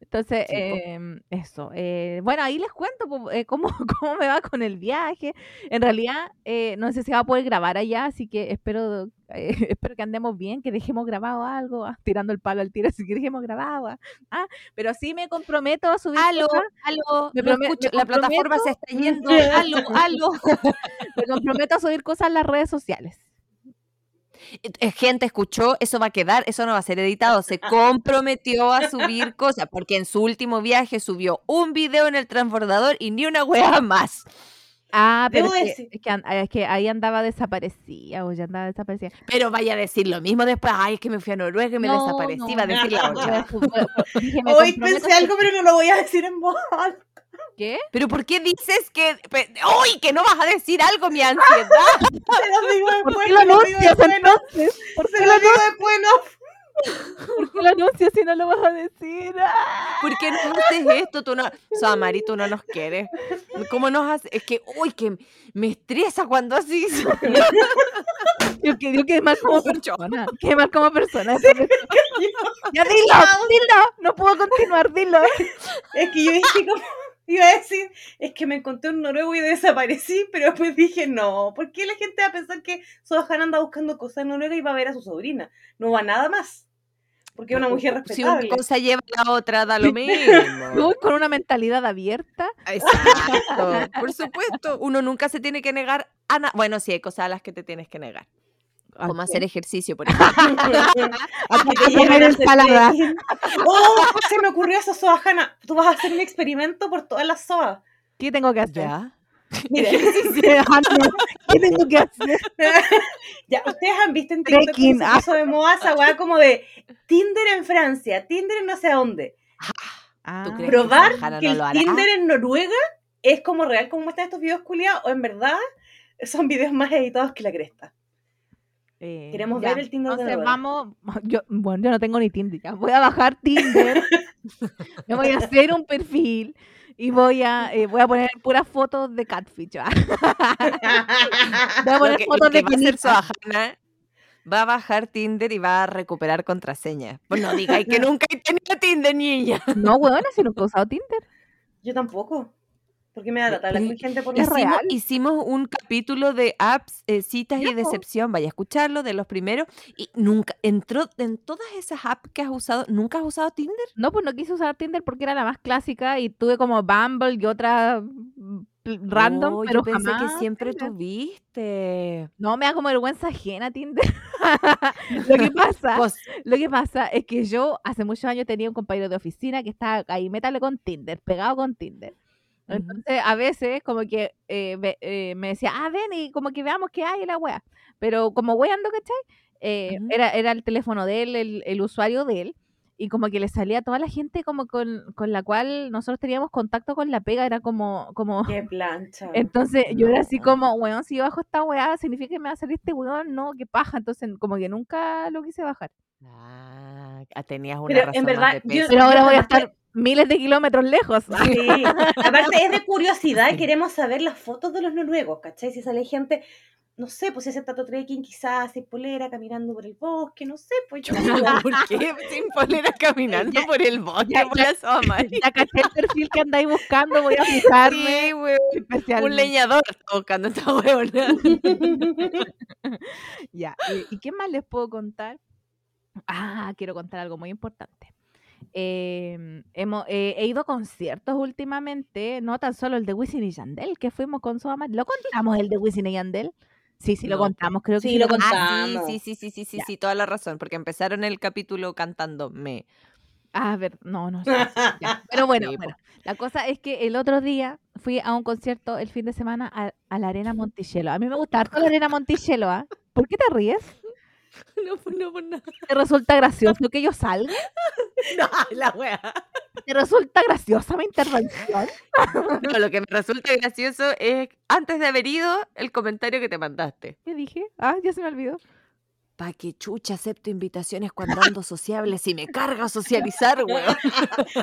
Entonces, Sí, em, eso. eh, bueno, ahí les cuento eh, cómo, [LAUGHS] cómo me va con el viaje. En realidad, eh, no sé si va a poder grabar allá, así que espero, eh, [LAUGHS] espero que andemos bien, que dejemos grabado algo, ah, tirando el palo al tiro, [LAUGHS] así que dejemos grabado. ah, ah, pero sí me comprometo a subir Aló, aló, Me prome- escucho, me la plataforma se está yendo. Aló, aló. me comprometo a subir cosas en las redes sociales. Eh, Gente, escuchó, eso va a quedar, eso no va a ser editado. Se [LAUGHS] comprometió a subir cosas, porque en su último viaje subió un video en el transbordador y ni una wea más. Ah, pero Debo es que, decir- es que an- es que ahí andaba desaparecida, o ya andaba desaparecida. Pero vaya a decir lo mismo después. Ay, es que me fui a Noruega y me No, desaparecí. no, Va a decir la otra. [LAUGHS] Hoy pensé algo, pero no lo voy a decir en voz alta. ¿Qué? Pero ¿por qué dices que... ¡Uy! Que no vas a decir algo, mi ansiedad. [LAUGHS] Se lo digo ¿Por qué lo anuncias entonces? ¿Por qué lo digo después, no. por qué lo anuncias si no lo vas a decir? ¡Ah! ¿Por qué no haces esto? Tú no... Samari, tú no nos quieres. ¿Cómo nos haces? Es que, uy, que me estresa cuando haces. [LAUGHS] Yo que yo quedé mal como persona. Quedé mal como persona. ya dilo, dilo. No puedo continuar, dilo. Es que yo dije como... Iba a decir, es que me encontré un noruego y desaparecí, pero después dije, no, ¿por qué la gente va a pensar que Sohan anda buscando cosas en Noruega y va a ver a su sobrina? No va nada más. Porque es una mujer Si una respetable. cosa lleva a la otra, da lo mismo. [LAUGHS] voy con una mentalidad abierta. Exacto. Por supuesto, uno nunca se tiene que negar a nada. Bueno, sí, hay cosas a las que te tienes que negar. Como hacer ejercicio, por [LAUGHS] ejemplo. Aquí te comer llevan a hacer ensalada. Oh, se me ocurrió eso, Soa Hanna. Tú vas a hacer un experimento por todas las Soas. ¿Qué tengo que hacer? ¿Ya? [LAUGHS] Mira, [LAUGHS] Ah. ¿Qué tengo que hacer? ya, ustedes han visto en TikTok que puso de moda esa weá como de Tinder en Francia, Tinder en no sé dónde. Ah, ¿Tú crees? Probar que no el? Tinder en Noruega es como real, como muestran estos videos culiados, o en verdad son videos más editados que la cresta. Eh, Queremos ya. ver el Tinder de Entonces Noruega. vamos, [LAUGHS] yo, bueno, yo no tengo ni Tinder, ya. voy a bajar Tinder, [LAUGHS] me voy a hacer un perfil y voy a, eh, voy a poner puras fotos de catfish. ah. [LAUGHS] Voy a poner que, fotos de. Soajana va a bajar Tinder y va a recuperar contraseña. Pues no digáis que nunca he tenido Tinder, niña. No, weón, si nunca he usado Tinder. Yo tampoco. Porque me da la tabla Pero con gente por Hicimos, real? hicimos un capítulo de apps, eh, citas y decepción. Vaya a escucharlo de los primeros. Y nunca, entró en todas esas apps que has usado, ¿nunca has usado Tinder? No, pues no quise usar Tinder porque era la más clásica y tuve como Bumble y otra mm, random, No, pero yo pensé jamás que siempre Tinder. tuviste. No, me da como vergüenza ajena Tinder. [LAUGHS] lo que pasa, Pues, lo que pasa es que yo hace muchos años tenía un compañero de oficina que estaba ahí, métale con Tinder, pegado con Tinder. Entonces, a veces, como que eh, ve- eh, me decía, ah, ven y como que veamos qué hay la wea. Pero como weando, ¿cachai? Eh, era, era el teléfono de él, el, el usuario de él. Y como que le salía a toda la gente como con, con la cual nosotros teníamos contacto con la pega, era como, como Qué [LAUGHS] plancha. entonces yo era así como, weón, si yo bajo esta weá, significa que me va a salir este weón, no, qué paja. Entonces, como que nunca lo quise bajar. ah, tenías una Pero en razón verdad, más de yo- peso. Pero ahora voy a estar miles de kilómetros lejos. [LAUGHS] Sí. Aparte es de curiosidad queremos saber las fotos de los noruegos, ¿cachai? Si sale gente, no sé, pues si hace tato trekking quizás sin polera, caminando por el bosque, no sé, pues yo... [LAUGHS] ¿Por qué sin polera caminando Ya- por el bosque ya- por ya- [LAUGHS] ya caché el perfil que andáis buscando, voy a fijarme Sí. Un leñador está buscando esta huevona. Ya, ¿y, y qué más les puedo contar? Ah, quiero contar algo muy importante. Em, hemos, eh, he ido a conciertos últimamente, no tan solo el de Wisin y Yandel, que fuimos con su mamá. ¿Lo contamos el de Wisin y Yandel? Sí, sí, lo No. contamos, creo que Sí, lo contamos. Ah, sí, sí, sí, sí, sí, sí, Ya. sí, toda la razón, porque empezaron el capítulo cantándome. Ah, a ver, no, no. sí, sí. Pero [LAUGHS] bueno, Sí, bueno, la cosa es que el otro día fui a un concierto el fin de semana a, a la Arena Monticello. A mí me gusta harto la Arena Monticello, ¿ah? ¿Por qué te ríes? [LAUGHS] No, por- no por nada. ¿Te resulta gracioso que yo salga? [LAUGHS] No, la wea. ¿Te resulta graciosa mi intervención? [LAUGHS] No, lo que me resulta gracioso es, antes de haber ido, el comentario que te mandaste. ¿Qué dije? Ah, ya se me olvidó. ¿pa' qué chucha acepto invitaciones cuando ando sociable si me carga socializar, weón?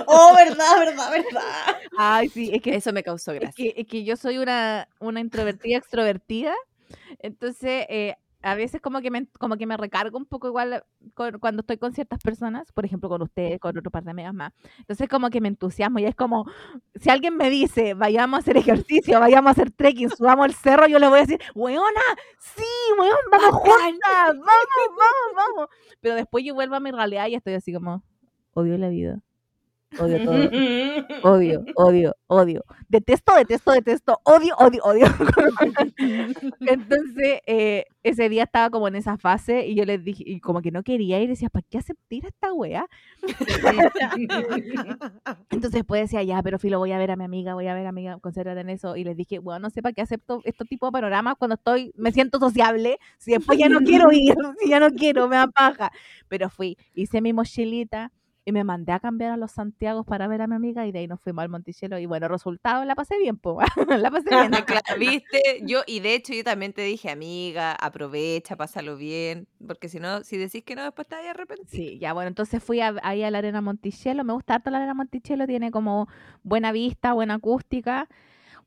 Oh, verdad, verdad, verdad. Ay, sí, es que, Eso me causó es gracia. que, es que yo soy una, una introvertida extrovertida, entonces eh, a veces como que me, como que me recargo un poco igual con- cuando estoy con ciertas personas, por ejemplo con ustedes, con otro par de amigas más. Entonces como que me entusiasmo y es como, si alguien me dice, vayamos a hacer ejercicio, vayamos a hacer trekking, subamos al cerro, yo le voy a decir, weona, sí, weón, vamos juntas, vamos, vamos, vamos. Pero después yo vuelvo a mi realidad y estoy así como, odio la vida, odio todo. [LAUGHS] Odio, odio, odio. Detesto, detesto, detesto. Odio, odio, odio. [LAUGHS] Entonces, eh, ese día estaba como en esa fase y yo les dije, y como que no quería ir, decía, ¿para qué aceptar a esta wea? [LAUGHS] Entonces después decía, ya, pero filo, voy a ver a mi amiga, voy a ver a mi amiga, concéntrate en eso. Y les dije, bueno, no sé para qué acepto estos tipos de panoramas cuando estoy, me siento sociable, si después ya no quiero ir, si ya no quiero, me da paja. Pero fui, hice mi mochilita y me mandé a cambiar a los Santiagos para ver a mi amiga y de ahí nos fuimos al Monticello y bueno, resultado, la pasé bien, po, [LAUGHS] la pasé bien. [LAUGHS] Claro, ¿Viste? Yo, y de hecho yo también te dije, amiga, aprovecha, pásalo bien, porque si no, si decís que no, después te vas a arrepentir. Sí, ya bueno, entonces fui a- ahí a la Arena Monticello, me gusta harto la Arena Monticello, tiene como buena vista, buena acústica.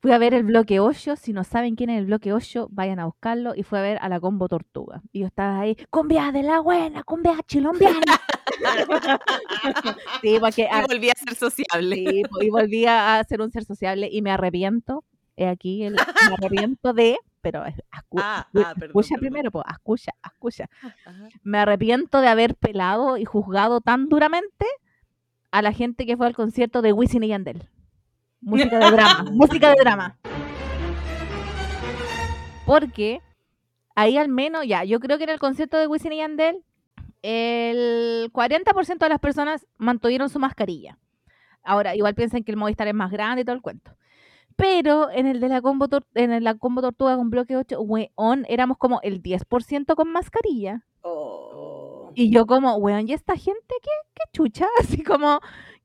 Fui a ver el bloque 8, si no saben quién es el bloque 8, vayan a buscarlo. Y fui a ver a la combo Tortuga. Y yo estaba ahí, cumbia de la buena, cumbia chilombiana. [LAUGHS] sí, porque Y volví a ser sociable. sí, y volví a ser un ser sociable y me arrepiento. He aquí, el, me arrepiento de, pero Ah, ah, perdón, escucha perdón. primero, pues, escucha, escucha Ajá. me arrepiento de haber pelado y juzgado tan duramente a la gente que fue al concierto de Wisin y Yandel. Música de drama, [LAUGHS] música de drama. Porque ahí al menos, ya, yo creo que en el concierto de Wisin y Yandel, el 40% de las personas mantuvieron su mascarilla. Ahora, igual piensan que el Movistar es más grande y todo el cuento. Pero en el de la combo, tor- en el- la combo tortuga con bloque 8, weón, éramos como el 10% con mascarilla. Oh. Y yo como, weón, ¿y esta gente qué, qué chucha? [LAUGHS] Así como,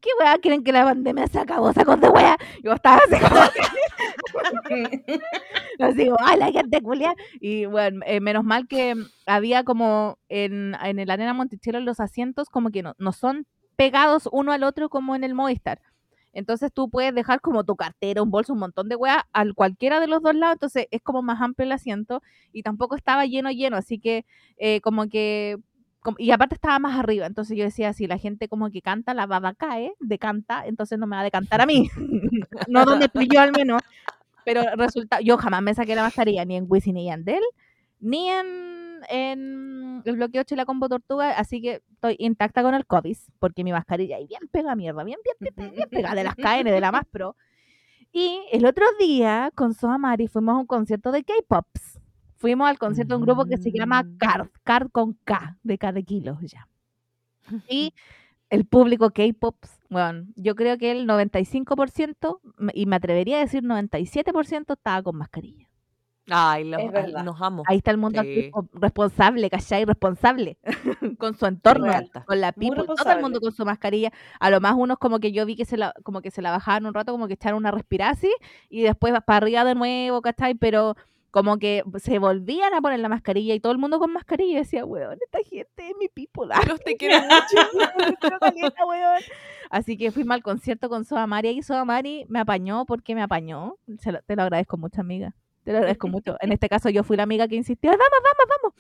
¿qué weá creen que la pandemia se acabó? Sacos de weá. Yo estaba así como, [LAUGHS] así como, ay, la gente culia. Y bueno, eh, menos mal que había como en, en el Arena Monticello los asientos como que no, no son pegados uno al otro como en el Movistar. Entonces tú puedes dejar como tu cartera, un bolso, un montón de weá al cualquiera de los dos lados. Entonces es como más amplio el asiento y tampoco estaba lleno, lleno. Así que eh, como que y aparte estaba más arriba, entonces yo decía, si la gente como que canta, la baba cae, decanta, entonces no me va a decantar a mí. [LAUGHS] no donde estoy yo al menos. Pero resulta, yo jamás me saqué la mascarilla, ni en Wisin ni Yandel, ni en, en el bloque 8 y la combo tortuga, así que estoy intacta con el COVID, porque mi mascarilla ahí bien pega mierda, bien, bien, bien, bien, pegada de las KN, de la más pro. Y el otro día, con Soa Mari, fuimos a un concierto de K-Pops. Fuimos al concierto de un grupo que se llama Mm. CARD, CARD con K, de K de kilos ya. [LAUGHS] Y el público K-Pops, bueno, yo creo que el 95%, m- y me atrevería a decir 97%, estaba con mascarilla. Ay, los- Es ay, verdad. nos amo. Ahí está el mundo Sí. responsable, ¿cachai? Responsable [LAUGHS] con su entorno, con la people, todo el mundo con su mascarilla. A lo más unos como que yo vi que se la, como que se la bajaban un rato, como que echaron una respirada así, y después para arriba de nuevo, ¿cachai? Pero como que se volvían a poner la mascarilla y todo el mundo con mascarilla y decía, weón, esta gente es mi people. [LAUGHS] ah, Los te quiero mucho. weón". Así que fuimos al concierto con Soda Mari y Soda Mari me apañó porque me apañó. Lo- te lo agradezco mucho, amiga. Te lo agradezco mucho. En este caso yo fui la amiga que insistió, vamos, vamos,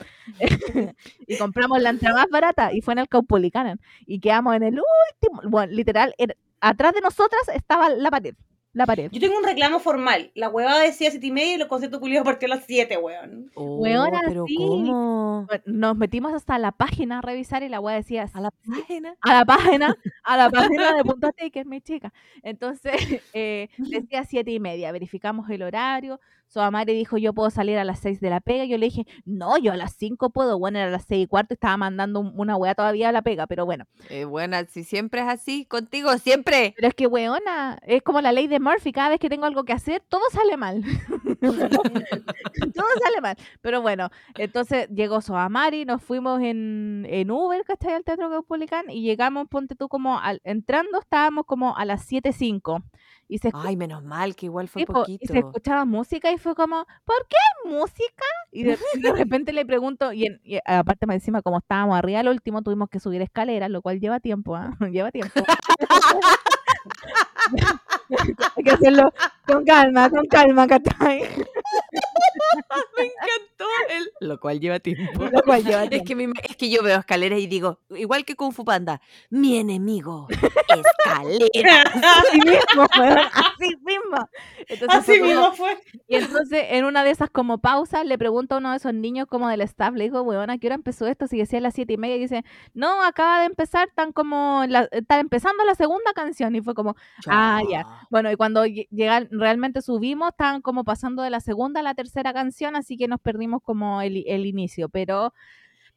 vamos. [LAUGHS] y compramos la entrada más barata y fue en el Caupolicán. Y quedamos en el último, bueno, literal, era- atrás de nosotras estaba la pared. La pared. Yo tengo un reclamo formal. La huevada decía siete y media y los conciertos culiados partió a las 7, weón. Oh, pero sí. ¿cómo? Nos metimos hasta la página a revisar y la wea decía A la página. a la página, a la página de Punto Taker, mi chica. Entonces, [LAUGHS] eh, decía siete y media, verificamos el horario. Soa Mari dijo, yo puedo salir a las seis de la pega. Yo le dije, no, yo a las cinco puedo. Bueno, era a las seis y cuarto, estaba mandando un- una weá todavía a la pega, pero bueno. Eh, buena, si siempre es así, contigo, siempre. Pero es que, weona, es como la ley de Murphy, cada vez que tengo algo que hacer, todo sale mal. [LAUGHS] [LAUGHS] Todo sale mal. Pero bueno, entonces llegó Soamari, nos fuimos en, en Uber, ¿cachai? Al Teatro Caupolicán y llegamos, ponte tú, como al- entrando, estábamos como a las 7.05. Y se, escu- Ay, menos mal que igual fue sí, po, y poquito. se escuchaba música y fue como, ¿por qué hay música? Y de, de repente le pregunto, y, en- y aparte más encima, como estábamos arriba al último, tuvimos que subir escaleras, lo cual lleva tiempo, ¿ah? [LAUGHS] Lleva tiempo. [LAUGHS] [LAUGHS] Hay que hacerlo con calma, con calma, ¿cachai? [LAUGHS] [LAUGHS] Me encantó el... Lo cual lleva tiempo. Lo cual lleva Es tiempo. que, mi- es que yo veo escaleras y digo, igual que Kung Fu Panda, mi enemigo, escalera. [LAUGHS] Así mismo, weón, así mismo. Entonces Así fue como- mismo fue. Y entonces, en una de esas como pausas, le pregunto a uno de esos niños como del staff, le digo, weón, ¿a qué hora empezó esto? Si decía a las siete y media, y dice, no, acaba de empezar, tan como, la, está empezando la segunda canción, y fue como, Ah, ya. bueno, y cuando lle- llega, realmente subimos, estaban como pasando de la segunda a la tercera canción, así que nos perdimos como el, el inicio, pero...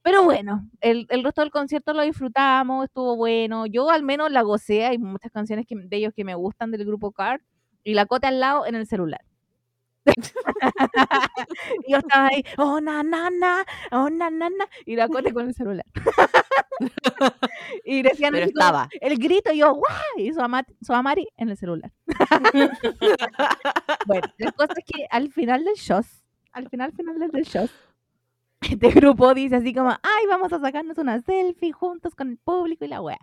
Pero bueno, el, el resto del concierto lo disfrutamos, estuvo bueno. Yo al menos la gocé, hay muchas canciones que, de ellos que me gustan del grupo Card. Y la cote al lado en el celular. [LAUGHS] y yo estaba ahí, oh, na, na, na, oh, na, na, na, y la cote con el celular. [LAUGHS] y decían Pero como, estaba. el grito, y yo, ¡guau! Y su, ama- su amari en el celular. [LAUGHS] bueno, la cosa es que al final del show, al final, final del show, este grupo dice así como, ay, vamos a sacarnos una selfie juntos con el público y la wea.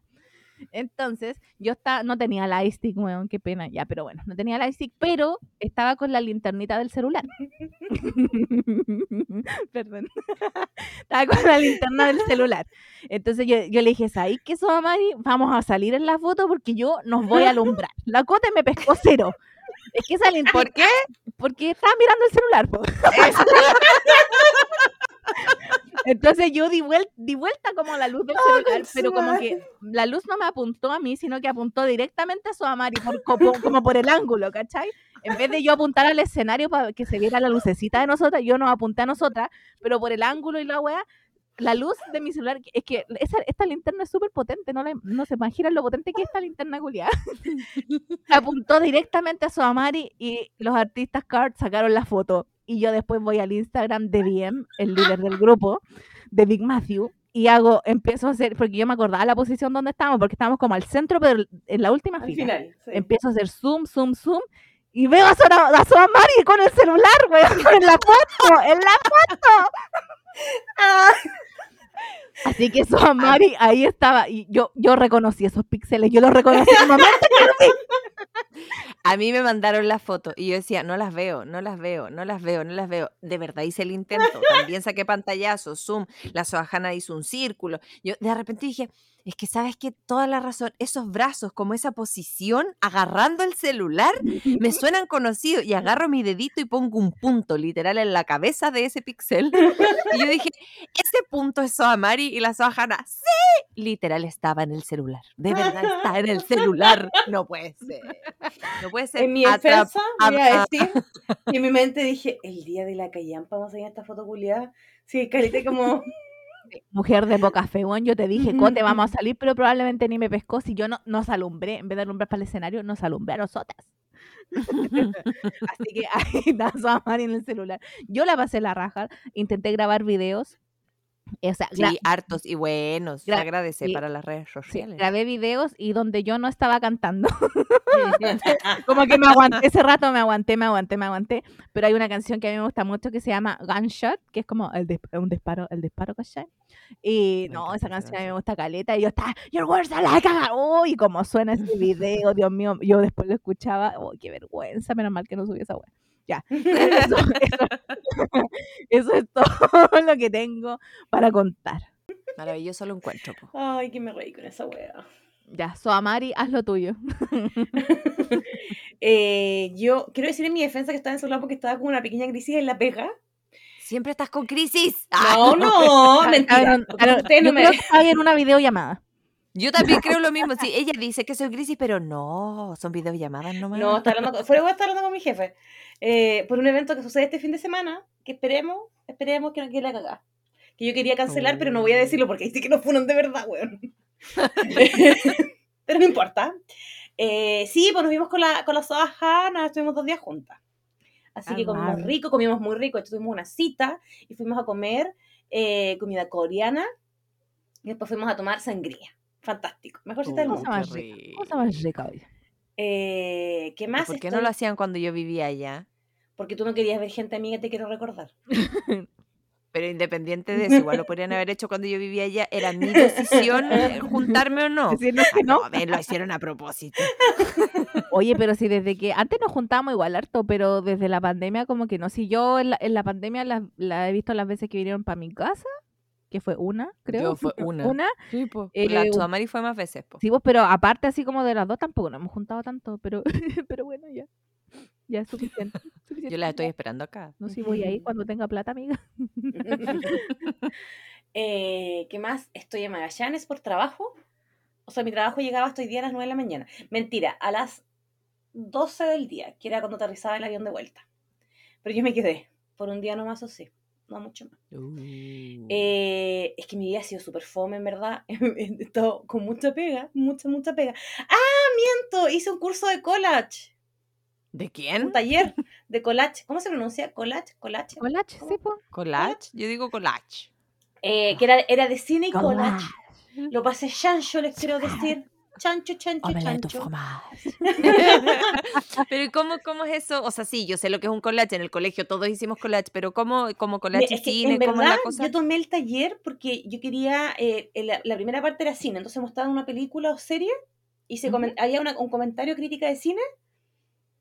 Entonces, yo estaba, no tenía la stick, weón, qué pena, ya, pero bueno, no tenía la stick, pero estaba con la linternita del celular. [LAUGHS] Perdón. [LAUGHS] estaba con la linterna del celular. Entonces yo, yo le dije, ¿sabes qué, Mari? Vamos a salir en la foto porque yo nos voy a alumbrar. La cote me pescó cero. Es que linterna, ¿Por qué? porque estaba mirando el celular. [LAUGHS] Entonces yo di vuelta, di vuelta como la luz del celular, pero como que la luz no me apuntó a mí, sino que apuntó directamente a su Amari, por, como, como por el ángulo, ¿cachai? En vez de yo apuntar al escenario para que se viera la lucecita de nosotras, yo no apunté a nosotras, pero por el ángulo y la weá, la luz de mi celular, es que esa- esta linterna es súper potente, no, la- no se imaginan lo potente que es esta linterna culiada. [LAUGHS] apuntó directamente a su Amari y los artistas Card sacaron la foto. Y yo después voy al Instagram de BM, el líder del grupo, de Big Matthew, y hago, empiezo a hacer, porque yo me acordaba la posición donde estábamos, porque estábamos como al centro, pero en la última Al fila. final. sí. Empiezo a hacer zoom, zoom, zoom, y veo a Sora, a Sora Mari con el celular, weón, [LAUGHS] en la foto, en la foto. Ah, Así que Sora Mari ahí estaba, y yo, yo reconocí esos píxeles, yo los reconocí en el momento. A mí me mandaron las fotos y yo decía, no las veo, no las veo, no las veo, no las veo. De verdad hice el intento. También saqué pantallazo, zoom, la Soajana hizo un círculo. Yo de repente dije, es que sabes que toda la razón, esos brazos, como esa posición, agarrando el celular, me suenan conocidos. Y agarro mi dedito y pongo un punto literal en la cabeza de ese pixel. Y yo dije, ese punto es Soamari y la Soajana, sí, literal estaba en el celular. De verdad está en el celular. No puede ser. No puede ser. en mi defensa, voy a decir que en mi mente dije, el día de la callampa vamos a ir a esta foto culiada. Sí, Calite como... Mujer de boca fe, weón, yo te dije, Cote, vamos a salir, pero probablemente ni me pescó si yo no nos alumbré, en vez de alumbrar para el escenario, nos alumbré a nosotras. [LAUGHS] [LAUGHS] Así que ahí está su en el celular. Yo la pasé la raja, intenté grabar videos, eh, o sea, Sí, hartos y buenos. Se Gra- agradece sí, para las redes sí, sociales. grabé videos y donde yo no estaba cantando. [LAUGHS] Como que me aguanté, ese rato me aguanté, me aguanté, me aguanté. Pero hay una canción que a mí me gusta mucho que se llama Gunshot, que es como el un disparo, el disparo, ¿cachai? Y Me no, esa canción a mí me gusta caleta. Y yo estaba, Your words are like a... Uy, como suena ese video, Dios mío. Yo después lo escuchaba, uy, qué vergüenza, menos mal que no subí esa wea. Ya. [LAUGHS] Eso, eso- [LAUGHS] eso es todo lo que tengo para contar. Maravilloso lo encuentro. po. Ay, que me reí con esa wea. Ya, Soamari, haz lo tuyo. [LAUGHS] Eh, yo quiero decir en mi defensa que estaba en celular porque estaba con una pequeña crisis en la pega. Siempre estás con crisis. Ah, No, no, Ah, mentira. porque claro, ustedes no yo me- creo que estaba en una videollamada. Yo también creo lo mismo. Sí, ella dice que soy crisis, pero no, son videollamadas nomás. No, está hablando con, fuera está hablando con mi jefe. Eh, por un evento que sucede este fin de semana, que esperemos, esperemos que no quede la cagada. Que yo quería cancelar, pero no voy a decirlo porque dice que no fueron de verdad, weón. [LAUGHS] pero no importa. Eh, sí, pues nos vimos con la, con la Hanna, estuvimos dos días juntas. Así que comimos rico, comimos muy rico. Hecho, tuvimos una cita y fuimos a comer eh, comida coreana y después fuimos a tomar sangría. Fantástico. Mejor cita del mundo. Cosa más rica, cosa más rica, oye. Eh, ¿Qué ¿Y más? ¿Por qué Estoy- no lo hacían cuando yo vivía allá? Porque tú no querías ver gente amiga, te quiero recordar. [LAUGHS] Pero independiente de eso, igual lo podrían haber hecho cuando yo vivía allá. Era mi decisión eh, [LAUGHS] juntarme o no. Decirnos que Ah, no. no, me lo hicieron a propósito. Oye, pero si desde que antes nos juntábamos igual harto, pero desde la pandemia como que no. Si yo en la, en la pandemia la, la he visto las veces que vinieron para mi casa, que fue una, creo. Yo fue [LAUGHS] una. Una. Sí, po. Eh, la Sudamari fue más veces, po. Sí, pues, pero aparte así como de las dos tampoco nos hemos juntado tanto, pero, [LAUGHS] pero bueno, ya. Ya es suficiente. [LAUGHS] Yo las estoy esperando acá. No sé si voy ahí cuando tenga plata, amiga. Eh, ¿Qué más? Estoy en Magallanes por trabajo. O sea, mi trabajo llegaba hasta hoy día a las 9 de la mañana. Mentira, a las 12 del día, que era cuando aterrizaba el avión de vuelta. Pero yo me quedé por un día nomás o sí, no mucho más. Uh. Eh, es que mi vida ha sido súper fome, en verdad. [LAUGHS] He estado con mucha pega, mucha, mucha pega. ¡Ah, miento! Hice un curso de collage. ¿De Un quién? taller de collage. ¿Cómo se pronuncia? Collage, collage. Collage, sí, pues. ¿Collage? Yo digo collage. Eh, que era, era de cine y collage. Collage. Lo pasé chancho, les quiero decir. Chancho, chancho, Omelette chancho. fromage. [LAUGHS] pero ¿y cómo, cómo es eso? O sea, sí, yo sé lo que es un collage. En el colegio todos hicimos collage, pero ¿cómo, como collage es que cine? en ¿Cómo es verdad la cosa? yo tomé el taller porque yo quería, eh, la, la primera parte era cine, entonces mostraban una película o serie y se había una- un comentario crítica de cine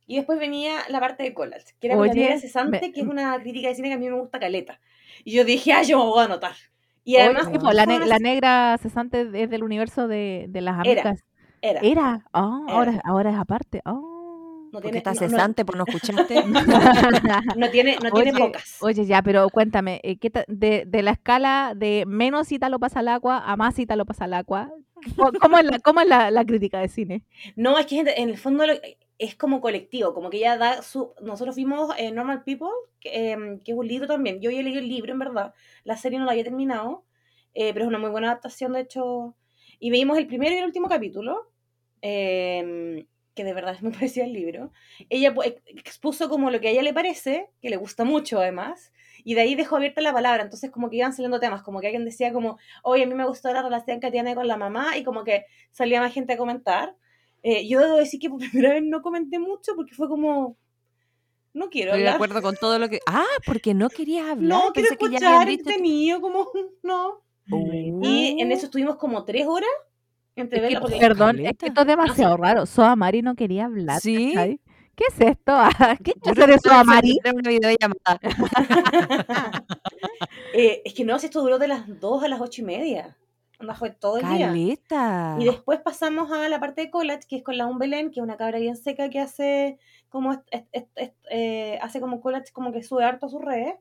y después venía la parte de collage, que era con la Oye, cesante, me- que es una crítica de cine que a mí me gusta caleta. Y yo dije, ah, yo me voy a anotar. Y Oye, además, pues, la, ne- negra cesante es del universo de, de las amigas. era. Era. Ah, Era. ahora, ahora es aparte. Ah. No Porque tiene, está no- no- cesante, pues no escuchaste. [LAUGHS] [LAUGHS] no tiene, no tiene Oye, pocas. Oye, ya, pero cuéntame, eh, ¿qué ta- de, de la escala de menos lo pasa al agua a más lo pasa al agua, ¿cómo cómo es, la, cómo es la, la crítica de cine? No, es que gente, en el fondo lo- es como colectivo, como que ella da su... Nosotros vimos eh, Normal People, que, em, que es un libro también. Yo había leído el libro, en verdad. La serie no la había terminado, eh, pero es una muy buena adaptación, de hecho. Y veíamos el primero y el último capítulo, em, que de verdad [LAUGHS] es muy parecido al libro. Ella pu- expuso como lo que a ella le parece, que le gusta mucho además, y de ahí dejó abierta la palabra. Entonces como que iban saliendo temas, como que alguien decía como, oye, a mí me gustó la relación que tiene con la mamá, y como que salía más gente a comentar. Eh, yo debo decir que por [LAUGHS] primera vez no comenté mucho porque fue como, no quiero Estoy de acuerdo con todo lo que. Ah, porque no querías hablar. No quiero Pensé que ya escuchar, entretenido, como, [LAUGHS] no. Y en eso estuvimos como tres horas entre Es que, porque- Perdón, es que esto es demasiado raro. Soa Mari no quería hablar. ¿Sí? ¿cachai? ¿Qué es esto? [LAUGHS] Ah, ¿Qué Yo es creo de que Soa debe ser- Mari? Eh, es que no, si esto duró de las 2 a las 8 y media. Fue todo el día. Caleta. Y después pasamos a la parte de collage, que es con la Un Belén, que es una cabra bien seca que hace como est- eh, hace como collage, como que sube harto a sus redes.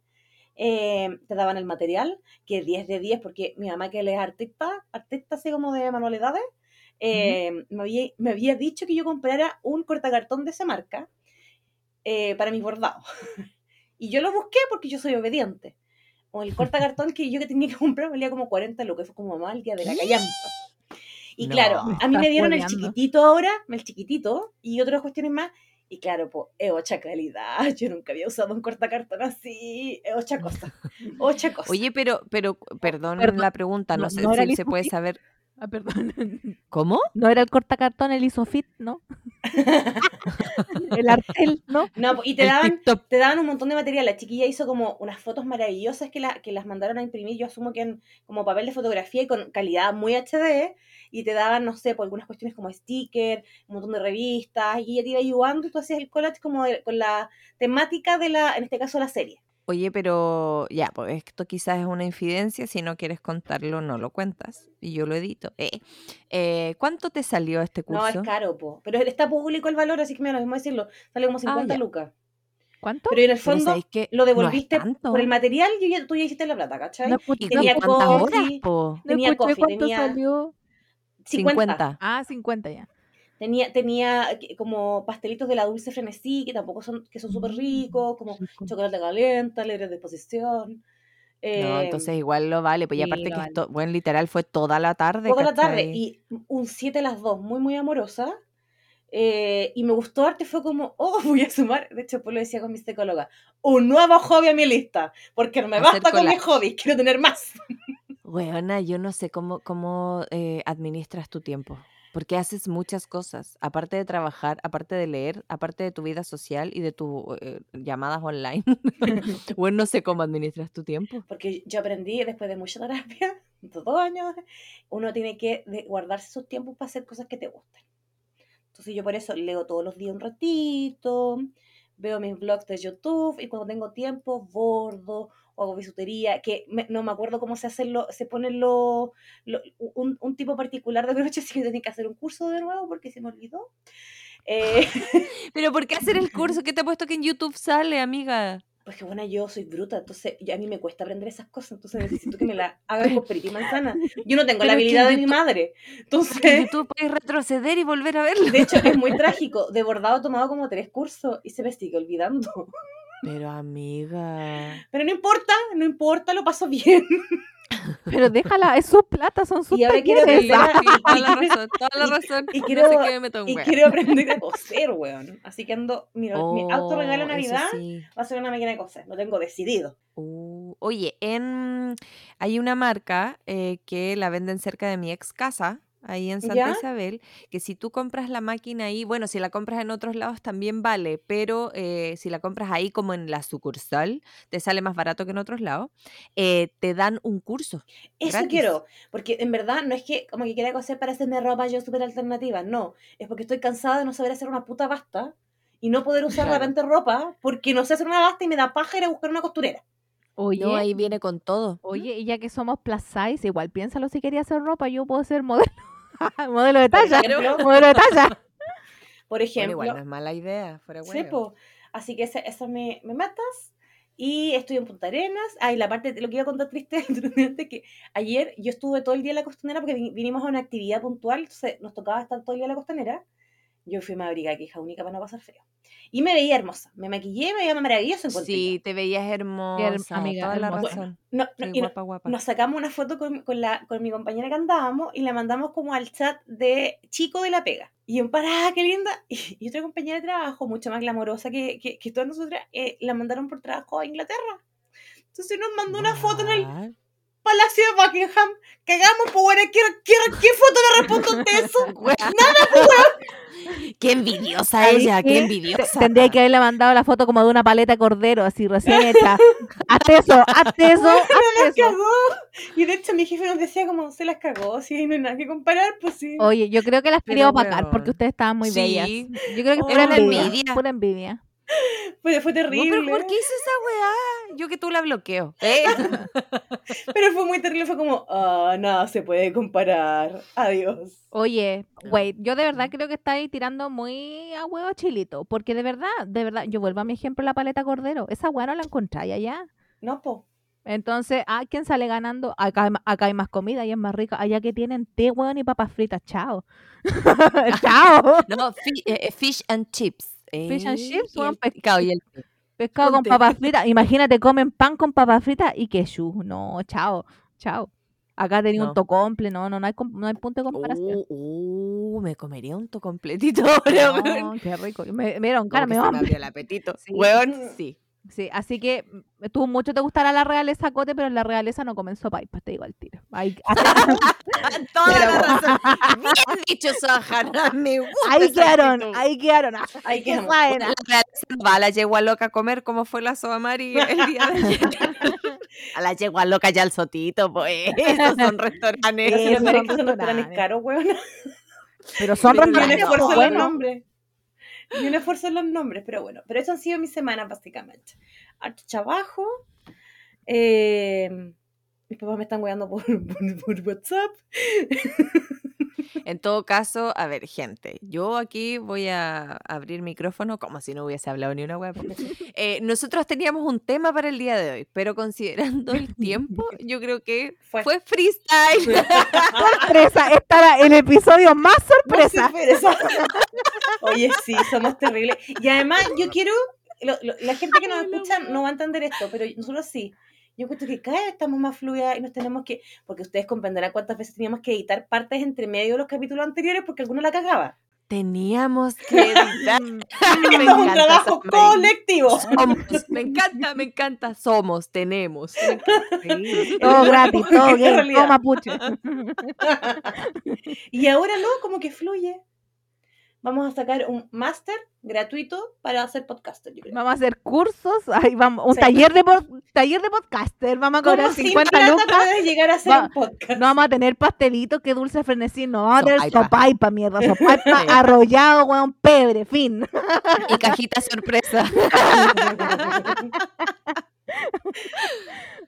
Eh, te daban el material, que es 10 de 10, porque mi mamá que él es artista, artista así como de manualidades, eh, me, había, me había dicho que yo comprara un cortacartón de esa marca para mis bordados. [LAUGHS] y yo lo busqué porque yo soy obediente. O el cortacartón que yo que tenía que comprar valía como 40 lucas, fue como mamá el día de la callampa. Y No. claro, a mí me dieron el chiquitito ahora, el chiquitito, y otras cuestiones más. Y claro, pues, es ocha calidad. [LAUGHS] Yo nunca había usado un cortacartón así. Es ocha cosa. Ocha cosa. Oye, pero, pero, perdón, Perdón, la pregunta, no, no- sé no si se puede saber. Ah, perdón. [LAUGHS] ¿Cómo? No era el cortacartón, el Isofit, ¿no? el Artel, ¿no? no, y te El daban, TikTok. te daban un montón de material. La chiquilla hizo como unas fotos maravillosas que, la, que las mandaron a imprimir, yo asumo que en como papel de fotografía y con calidad muy HD, y te daban, no sé, por algunas cuestiones como sticker, un montón de revistas, y ella te iba ayudando y tú hacías el collage como de- con la temática de la, en este caso, la serie. Oye, pero ya, pues esto quizás es una infidencia. Si no quieres contarlo, no lo cuentas. Y yo lo edito. Eh, eh, ¿Cuánto te salió este curso? No, es caro, po. Pero está público el valor, así que me da lo mismo decirlo. Sale como 50 ya. lucas. ¿Cuánto? Pero en el fondo lo No devolviste por el material y ya- tú ya hiciste la plata, ¿cachai? No escuché, ¿Y tenía coffee, horas, po? no tenía escuché coffee, cuánto tenía salió. 50. 50. Ah, 50 ya. Tenía, tenía como pastelitos de la dulce frenesí, que tampoco son, que son súper ricos, como Rico. chocolate caliente, libre de exposición. No, eh, entonces igual lo vale. Pues y aparte que vale. esto, bueno, literal fue toda la tarde. toda la tarde. Y un 7 a las 2, muy, muy amorosa. eh, y me gustó arte, fue como, oh, voy a sumar, de hecho, pues lo decía con mi psicóloga, un nuevo hobby a mi lista, porque no me Hacer basta con mis hobbies, quiero tener más. Weona, yo no sé cómo, cómo eh, administras tu tiempo. Porque haces muchas cosas, aparte de trabajar, aparte de leer, aparte de tu vida social y de tus llamadas online. [LAUGHS] [LAUGHS] bueno, no sé cómo administras tu tiempo. Porque yo aprendí después de mucha terapia, [LAUGHS] dos años, uno tiene que guardarse sus tiempos para hacer cosas que te gusten. Entonces yo por eso leo todos los días un ratito, veo mis vlogs de YouTube y cuando tengo tiempo bordo o hago bisutería, que me- no me acuerdo cómo se hacen lo, se ponen lo- un, un tipo particular de broche, [LAUGHS] así que tenía que hacer un curso de nuevo porque se me olvidó. Eh, [LAUGHS] Pero ¿por qué hacer el curso? ¿Qué te ha puesto que en YouTube sale, amiga? Pues que bueno, yo soy bruta, entonces yo- a mí me cuesta aprender esas cosas, entonces necesito que me la hagan con perita y manzana. Yo no tengo Pero la habilidad en de mi YouTube- madre. En Entonces, YouTube puedes retroceder y volver a verlo. de hecho, es muy [LAUGHS] trágico. De bordado he tomado como tres cursos y se me sigue olvidando. Pero amiga. Pero no importa, no importa, lo paso bien. [LAUGHS] Pero déjala, es su plata, son sus Y ahora quiero aprender [LAUGHS] toda la razón, toda la razón. y No quiero- sé qué me meto Y quiero aprender a coser, weón. Así que ando, mira, mi Oh, eso Navidad sí. va a ser una máquina de coser. Lo tengo decidido. Uh, oye, en hay una marca eh, que la venden cerca de mi ex casa, ahí en Santa ¿Ya? Isabel, que si tú compras la máquina ahí, bueno, si la compras en otros lados también vale, pero eh, si la compras ahí como en la sucursal, te sale más barato que en otros lados, eh, te dan un curso. Eso Gratis. quiero, porque en verdad no es que como que quiera coser para hacerme ropa yo súper alternativa, no, es porque estoy cansada de no saber hacer una puta basta y no poder usar de Claro. repente ropa porque no sé hacer una basta y me da paja ir a buscar una costurera. Oye, No, ahí viene con todo. oye, y ya que somos plus size, igual piénsalo si quería hacer ropa, yo puedo ser modelo. [LAUGHS] modelo de talla. modelo de talla. [LAUGHS] Por Bueno, ejemplo, igual no es mala idea, fuera po. así que esa, esa me, me matas y estoy en Punta Arenas. Ah, y la parte, lo que iba a contar triste, [LAUGHS] es que ayer yo estuve todo el día en la costanera porque vin- vinimos a una actividad puntual, entonces nos tocaba estar todo el día en la costanera. Yo fui más abrigada que hija única para no pasar frío. Y me veía hermosa, me maquillé, me veía maravillosa en Sí, te veías hermosa, amiga, toda la hermosa. razón. No, no, guapa, guapa. nos sacamos una foto con, con la, con mi compañera que andábamos y la mandamos como al chat de Chico de la Pega. Y yo, para, qué linda. [LAUGHS] Y, y otra compañera de trabajo, mucho más glamorosa que, que, que todas nosotras, eh, la mandaron por trabajo a Inglaterra. Entonces nos mandó una foto en el? Palacio de Buckingham. Cagamos, pues bueno, ¿qué, qué, qué foto le respondo ante eso? Qué envidiosa ¿Sabes ella, qué qué? envidiosa. Tendría que haberle mandado la foto como de una paleta de cordero, así recién hecha. hazte eso, hazte [LAUGHS] eso, hazte eso. Cagó. Y de hecho mi jefe nos decía como, se las cagó, si no hay nada que comparar, pues sí. Oye, yo creo que las quería opacar porque weón. ustedes estaban muy Sí. bellas. Yo creo que Oh, pura envidia. Pura envidia. [LAUGHS] Fue, fue terrible. pero ¿por qué hizo esa weá? Yo que tú la bloqueo. ¿eh? [LAUGHS] Pero fue muy terrible, fue como, ah, nada se puede comparar. Adiós. Oye, wait, yo de verdad creo que estáis tirando muy a huevo chilito. Porque de verdad, de verdad, yo vuelvo a mi ejemplo la paleta cordero. Esa hueá no la encontráis allá. No, po. Entonces, ¿a quién sale ganando? Acá, acá hay más comida y es más rica. Allá que tienen té, hueón y papas fritas. Chao. [LAUGHS] Chao. No, eh, eh, fish and chips. Fish and chips, y el pescado y el. Pescado con Ponte. papas fritas. Imagínate, comen pan con papas fritas y queso. No, chao. Chao. Acá tenía No. un tocomple. No, no, no hay, no hay punto de comparación. Uh, uh, me comería un to completito ahora, [LAUGHS] No, qué rico. Me, me dieron cara, me me abrió el apetito. [LAUGHS] Sí. Weón, sí. Sí, así que mm, tú mucho te gustará la realeza, Cote, pero en la realeza no comenzó paipas, te digo al tiro. Ahí, [LAUGHS] Toda Pero- la razón. [LAUGHS] Bien dicho, Sahara. Me gusta ahí quedaron, ahí quedaron. Ahí buena. La realeza va a la yegua loca a comer como fue la Soamari el día de ayer. [LAUGHS] A la yegua loca ya al sotito, pues. Esos son restaurantes. Esos son restaurantes caros, weón. Pero son Restaurantes buenos. Ni un esfuerzo en los nombres, pero bueno. Pero eso han sido mis semanas, básicamente. Harto trabajo. Eh, mis papás me están weando por, [LAUGHS] por, por WhatsApp. En todo caso, a ver, gente, yo aquí voy a abrir micrófono como si no hubiese hablado ni una porque, eh, nosotros teníamos un tema para el día de hoy, pero considerando el tiempo, [LAUGHS] yo creo que Fue. fue, freestyle. sorpresa. Este era el episodio más sorpresa. Sorpresa. Oye, sí, somos terribles. Y además, yo quiero. lo- lo- la gente que nos escucha no va a entender esto, pero nosotros sí. Yo encuentro que cada vez estamos más fluidas y nos tenemos que. Porque ustedes comprenderán cuántas veces teníamos que editar partes entre medio de los capítulos anteriores porque alguno la cagaba. Teníamos [LAUGHS] que editar. Mm, Me Es un trabajo colectivo. Somos. Me encanta, me encanta. Somos, tenemos. [LAUGHS] Sí, todo gratis, todo En gay, realidad. todo mapuche. [LAUGHS] y ahora no, como que fluye. Vamos a sacar un máster gratuito para hacer podcaster, yo creo. Vamos a hacer cursos, [LAUGHS] ay, vamos, un Sí. taller de taller de podcaster, vamos a ¿Cómo cobrar sin 50 plata lucas. llegar a hacer Va- un podcast? No vamos a tener pastelitos, que dulce frenesí, no vamos a tener Sopaipa. mierda, [LAUGHS] sopaipa, Sí. arrollado, weón, pebre, fin. Y cajita sorpresa. [LAUGHS]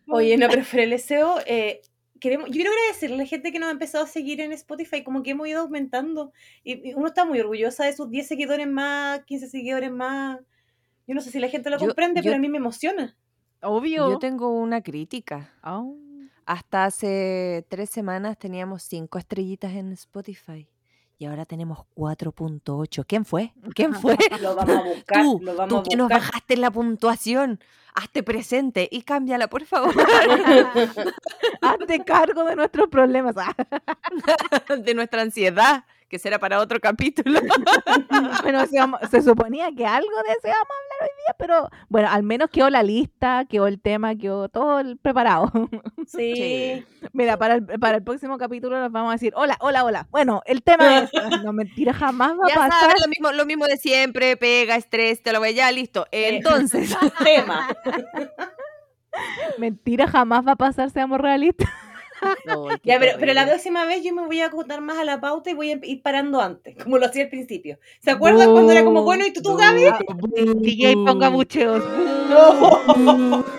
Oye, no, pero fuera el SEO, eh, queremos, yo quiero agradecerle a la gente que nos ha empezado a seguir en Spotify, como que hemos ido aumentando. Y, y uno está muy orgullosa de sus 10 seguidores más, 15 seguidores más. Yo no sé si la gente lo Yo- comprende, yo- pero a mí me emociona. Obvio. Yo tengo una crítica. Oh. Hasta hace tres semanas teníamos cinco estrellitas en Spotify. Y ahora tenemos 4.8. ¿Quién fue? ¿Quién [LAUGHS] fue? Lo [LAUGHS] vamos a buscar, Tú, lo vamos tú a que nos bajaste la puntuación. Hazte presente y cámbiala, por favor. [LAUGHS] Hazte cargo de nuestros problemas. De nuestra ansiedad, que será para otro [LAUGHS] capítulo. [LAUGHS] bueno, se, se suponía que algo de eso íbamos a hablar hoy día, pero bueno, al menos quedó la lista, quedó el tema, quedó todo el- preparado. [LAUGHS] Sí. Sí. Mira, para el, para el próximo capítulo nos vamos a decir, hola, hola, hola. Bueno, el tema es, no mentira, jamás va ya a pasar. sabes, lo mismo, lo mismo de siempre, pega, estrés, te lo voy ya, listo. Entonces, Tema. Mentira, jamás va a pasar, seamos realistas. [LAUGHS] Ya, pero, pero la próxima vez yo me voy a acotar más a la pauta y voy a ir parando antes, [LAUGHS] como lo hacía al principio. ¿Se acuerdan cuando era como, bueno, y tú, tú, Gaby? DJ ponga bucheos. [LAUGHS]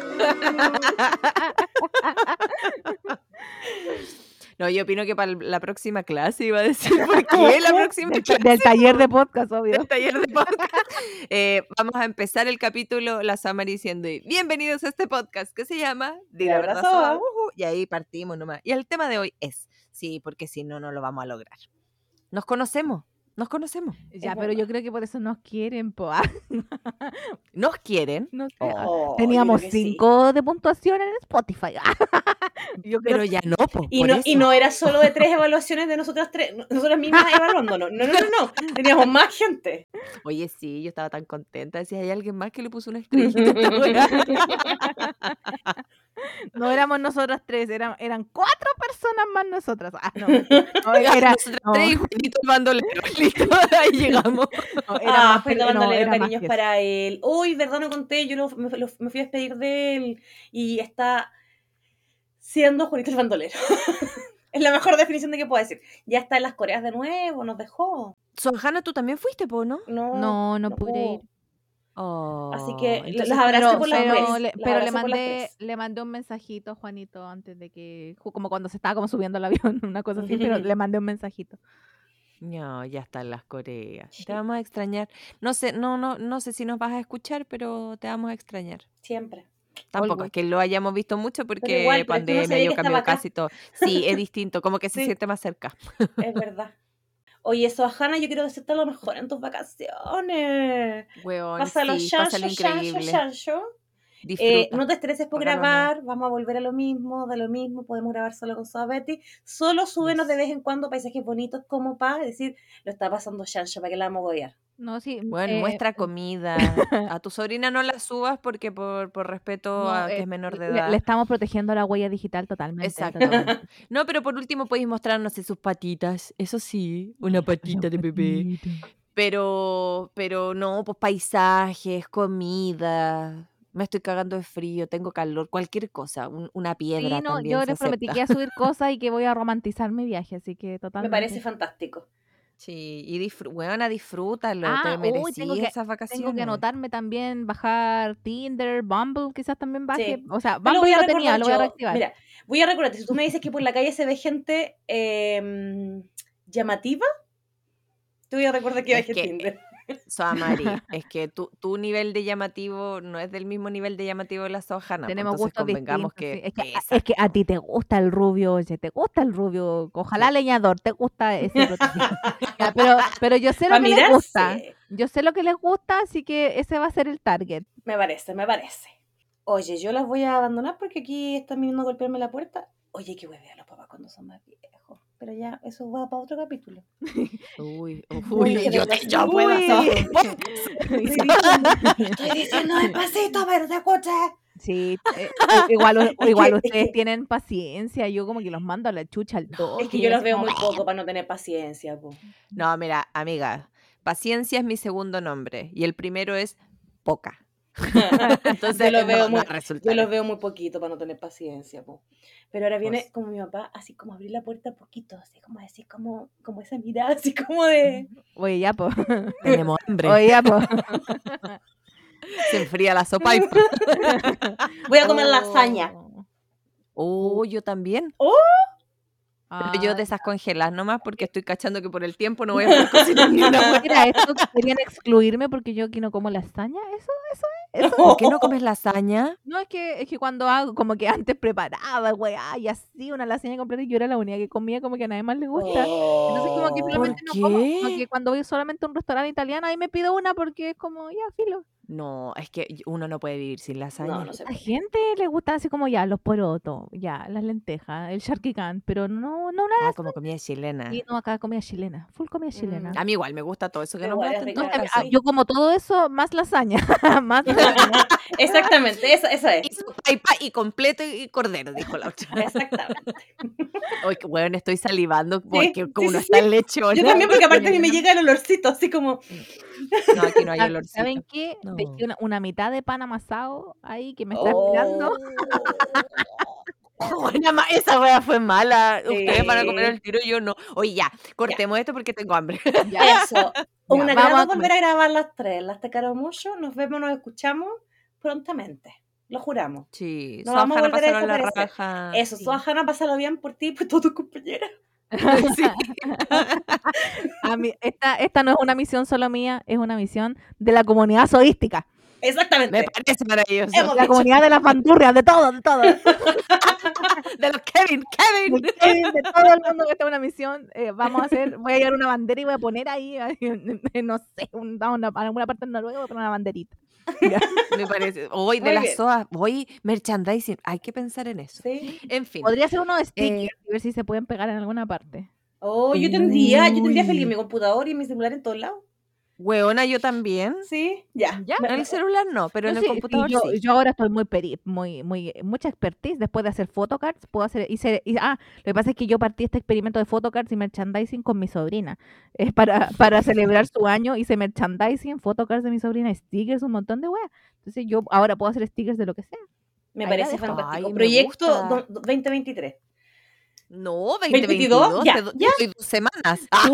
No, yo opino que para la próxima clase iba a decir, ¿por qué la [LAUGHS] próxima Del, clase? del taller de podcast, obvio. del taller de podcast. [LAUGHS] Eh, vamos a empezar el capítulo, la Samari diciendo, bienvenidos a este podcast que se llama Di la La verdad verdad soa", soa. ujú, Y ahí partimos nomás. Y el tema de hoy es, sí, porque si no, no lo vamos a lograr. Nos conocemos, nos conocemos. Ya, Es pero yo creo que por eso nos quieren, po. Ah, [LAUGHS] Nos quieren, no sé. Oh, Teníamos sí. cinco de puntuación en Spotify. [LAUGHS] Yo creo pero ya no, po, Y por no, eso. y no era solo de tres evaluaciones de nosotras tres, no- nosotras mismas evaluándonos. No, no, no, no. Teníamos más gente. Oye, sí, yo estaba tan contenta. Decía, hay alguien más que le puso una estrellita. [LAUGHS] a esta weá?" no éramos nosotras tres, eran, eran cuatro personas más nosotras. Ah, no, [LAUGHS] no, era, Nosotras no. tres y Juanito el bandolero. [LAUGHS] Listo, ahí llegamos. no, era Ah, más, era más cariños para él. Uy, verdad, no conté. Yo lo- me, lo- me fui a despedir de él y está siendo Juanito el bandolero. [LAUGHS] es la mejor definición de que puedo decir. Ya está en las Coreas de nuevo, nos dejó. Sonjana, tú también fuiste, po, ¿no? No, No, no pude ir. Oh, Así que entonces, los abracé pero, por las pero tres, le, las pero le las mandé, le mandé un mensajito a Juanito antes de que, como cuando se estaba como subiendo al avión, [LAUGHS] una cosa así, pero [LAUGHS] le mandé un mensajito. No, ya están las Coreas. Sí. Te vamos a extrañar. No sé, no, no, no sé si nos vas a escuchar, pero te vamos a extrañar. Siempre. Tampoco Always. es que lo hayamos visto mucho porque igual, pero pandemia, yo estaba acá. casi todo. Sí, es distinto, como que se Sí. siente más cerca. Es verdad. Oye, Sohana, yo quiero decirte lo mejor en tus vacaciones. Weón, Pásalo, sí, chancho, pásalo chancho, increíble. chancho. Disfruta. Eh, no te estreses por grabar, vamos a volver a lo mismo, de lo mismo, podemos grabar solo con Soa Betty. Solo súbenos de vez en cuando paisajes bonitos como para decir, lo está pasando Chancho, para que la vamos a odiar. No, sí. Bueno, eh, muestra comida. [LAUGHS] A tu sobrina no la subas porque por, por respeto no, a que eh, es menor de edad. Le, estamos protegiendo la huella digital totalmente. Exacto. totalmente. [LAUGHS] No, pero por último podéis mostrar, no sé, sus patitas. Eso sí, una patita de bebé. Pero, pero no, pues paisajes, comida. Me estoy cagando de frío, tengo calor, cualquier cosa, un- una piedra Sí, no, también yo les prometí que iba a subir [LAUGHS] cosas y que voy a romantizar mi viaje, así que Me totalmente. parece fantástico. Sí, y disfr buena, disfrútalo, Ah, te uy, merecí tengo que- esas vacaciones. Tengo que anotarme también, bajar Tinder, Bumble, quizás también baje. Sí. O sea, Yo Bumble lo voy a lo tenía, recordar lo voy a yo. reactivar. Mira, voy a recordarte, si tú me dices que por la calle se ve gente em, llamativa, te voy a recordar que bajé que- Tinder. [LAUGHS] Soamari, [LAUGHS] es que tu, tu nivel de llamativo no es del mismo nivel de llamativo de la Sojana. Tenemos entonces gustos convengamos distintos. que. Es, que, a- esa- es que a ti te gusta el rubio, oye, te gusta el rubio. Ojalá leñador, te gusta ese prototipo. [LAUGHS] Ya, pero, pero yo sé lo que les gusta. Yo sé lo que les gusta, así que ese va a ser el target. Me parece, me parece. Oye, yo las voy a abandonar porque aquí están viniendo a golpearme la puerta. Oye, qué huevea los papás cuando son más viejos. Pero ya, eso va para otro capítulo. [LAUGHS] Uy, [LAUGHS] Uy, uy, yo, te- uy. yo puedo hacer. [LAUGHS] Estoy diciendo despacito, pero te escuché. Sí, eh, igual, igual ustedes tienen paciencia, yo como que los mando a la chucha al toque. Es que yo los veo muy poco para no tener paciencia. po. No, mira, amiga, paciencia es mi segundo nombre y el primero es poca. [LAUGHS] [LAUGHS] Entonces, Yo lo veo no muy-. Yo los veo muy poquito para no tener paciencia. po. Pero ahora viene Pues. como mi papá, así como abrir la puerta poquito, así como decir, como, como esa mirada, así como de... Oye, ya, po. [LAUGHS] Tenemos hambre. Oye, ya, po. Se enfría la sopa y... Voy a comer lasaña. Oh. Oh, yo también. Pero yo de esas congeladas nomás porque estoy cachando que por el tiempo no voy a poder cocinar [LAUGHS] ni una hueá. Mira, esto querían excluirme porque yo aquí no como lasaña, eso, eso es. Eso. ¿Por qué no comes lasaña? No, es que, es que cuando hago, como que antes preparaba, weá, y así, una lasaña completa, y yo era la única que comía, como que a nadie más le gusta. Entonces, como que Oh. finalmente ¿Por no como. Como que cuando voy solamente a un restaurante italiano, ahí me pido una porque es como, ya, filo. No, es que uno no puede vivir sin lasaña. No, no sé. A gente le gusta así como ya, los porotos, ya, las lentejas, el charquicán, pero no, no una Ah, como comida chilena. y no acá comida chilena, full comida chilena. Mm. A mí igual me gusta todo eso que No, entonces. ah, yo como todo eso, más lasaña, [LAUGHS] más [LAUGHS] lasaña. Exactamente, eso, eso es. Y y, completo y cordero, dijo la otra. Exactamente. [LAUGHS] Oye, qué bueno, estoy salivando porque sí, como uno sí, está en lechona. Yo también, porque aparte a mí me llega el olorcito, así como... [LAUGHS] No, aquí no hay ¿Sab- olorcito. ¿Saben qué? No. Dejé una, una mitad de pan amasado ahí que me está Oh. [LAUGHS] esperando. Esa wea fue mala. Ustedes van a comer Sí. el tiro y yo no. Oye, ya, cortemos esto porque tengo hambre. Ya. Eso. Ya, Un vamos agrado a volver a grabar las tres. Las te caro mucho. Nos vemos, nos escuchamos prontamente. Lo juramos. Sí, No vamos a volver a la raja. Eso, sí. Sohana, pásalo bien por ti y por todas tus compañeras. [LAUGHS] Sí. [LAUGHS] A mí- esta, esta no es una misión solo mía, es una misión de la comunidad zoística. Exactamente. Me parece maravilloso. Hemos La dicho. comunidad de las bandurrias, de todo, de todo. De [LAUGHS] De los Kevin, Kevin. Kevin, de todo el mundo que está en una misión. eh, vamos a hacer, voy a llevar una bandera y voy a poner ahí, no sé, un- una, alguna parte de Noruega poner una banderita. Ya. [LAUGHS] Me parece. Hoy de Muy las bien. SOA, hoy merchandising. Hay que pensar en eso. Sí. En fin. Podría ser uno de stickers, Eh, y ver si se pueden pegar en alguna parte. Oh, yo tendría, yo tendría feliz mi computador y mi celular en todos lados. Weona, yo también. Sí, ya. Ya. Me- En el celular no, pero en el sí, sí, computador yo, sí. yo ahora estoy muy peri, muy, muy, mucha expertise después de hacer photocards. Puedo hacer, hice, y- ah, lo que pasa es que yo partí este experimento de photocards y merchandising con mi sobrina. [LAUGHS] Es para, para celebrar su año, hice merchandising, photocards de mi sobrina, stickers, un montón de weas. Entonces yo ahora puedo hacer stickers de lo que sea. Me Ahí parece fantástico. Ay, Proyecto gusta. do- do- 2023. No, 2022, 2022. ya, te ya. te doy dos semanas. [LAUGHS] Ah,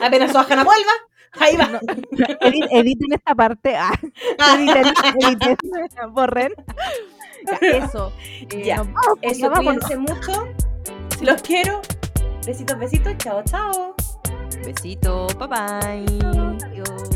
[LAUGHS] Apenas Sohana vuelva, ahí va. No, edi- editen esta parte, ah, editen, editen, borren. Ya, eso. eh, Ya, vamos, Eso, cuídense mucho. Los quiero. Besitos, besitos. Chao, chao. Besito, bye bye. Adiós.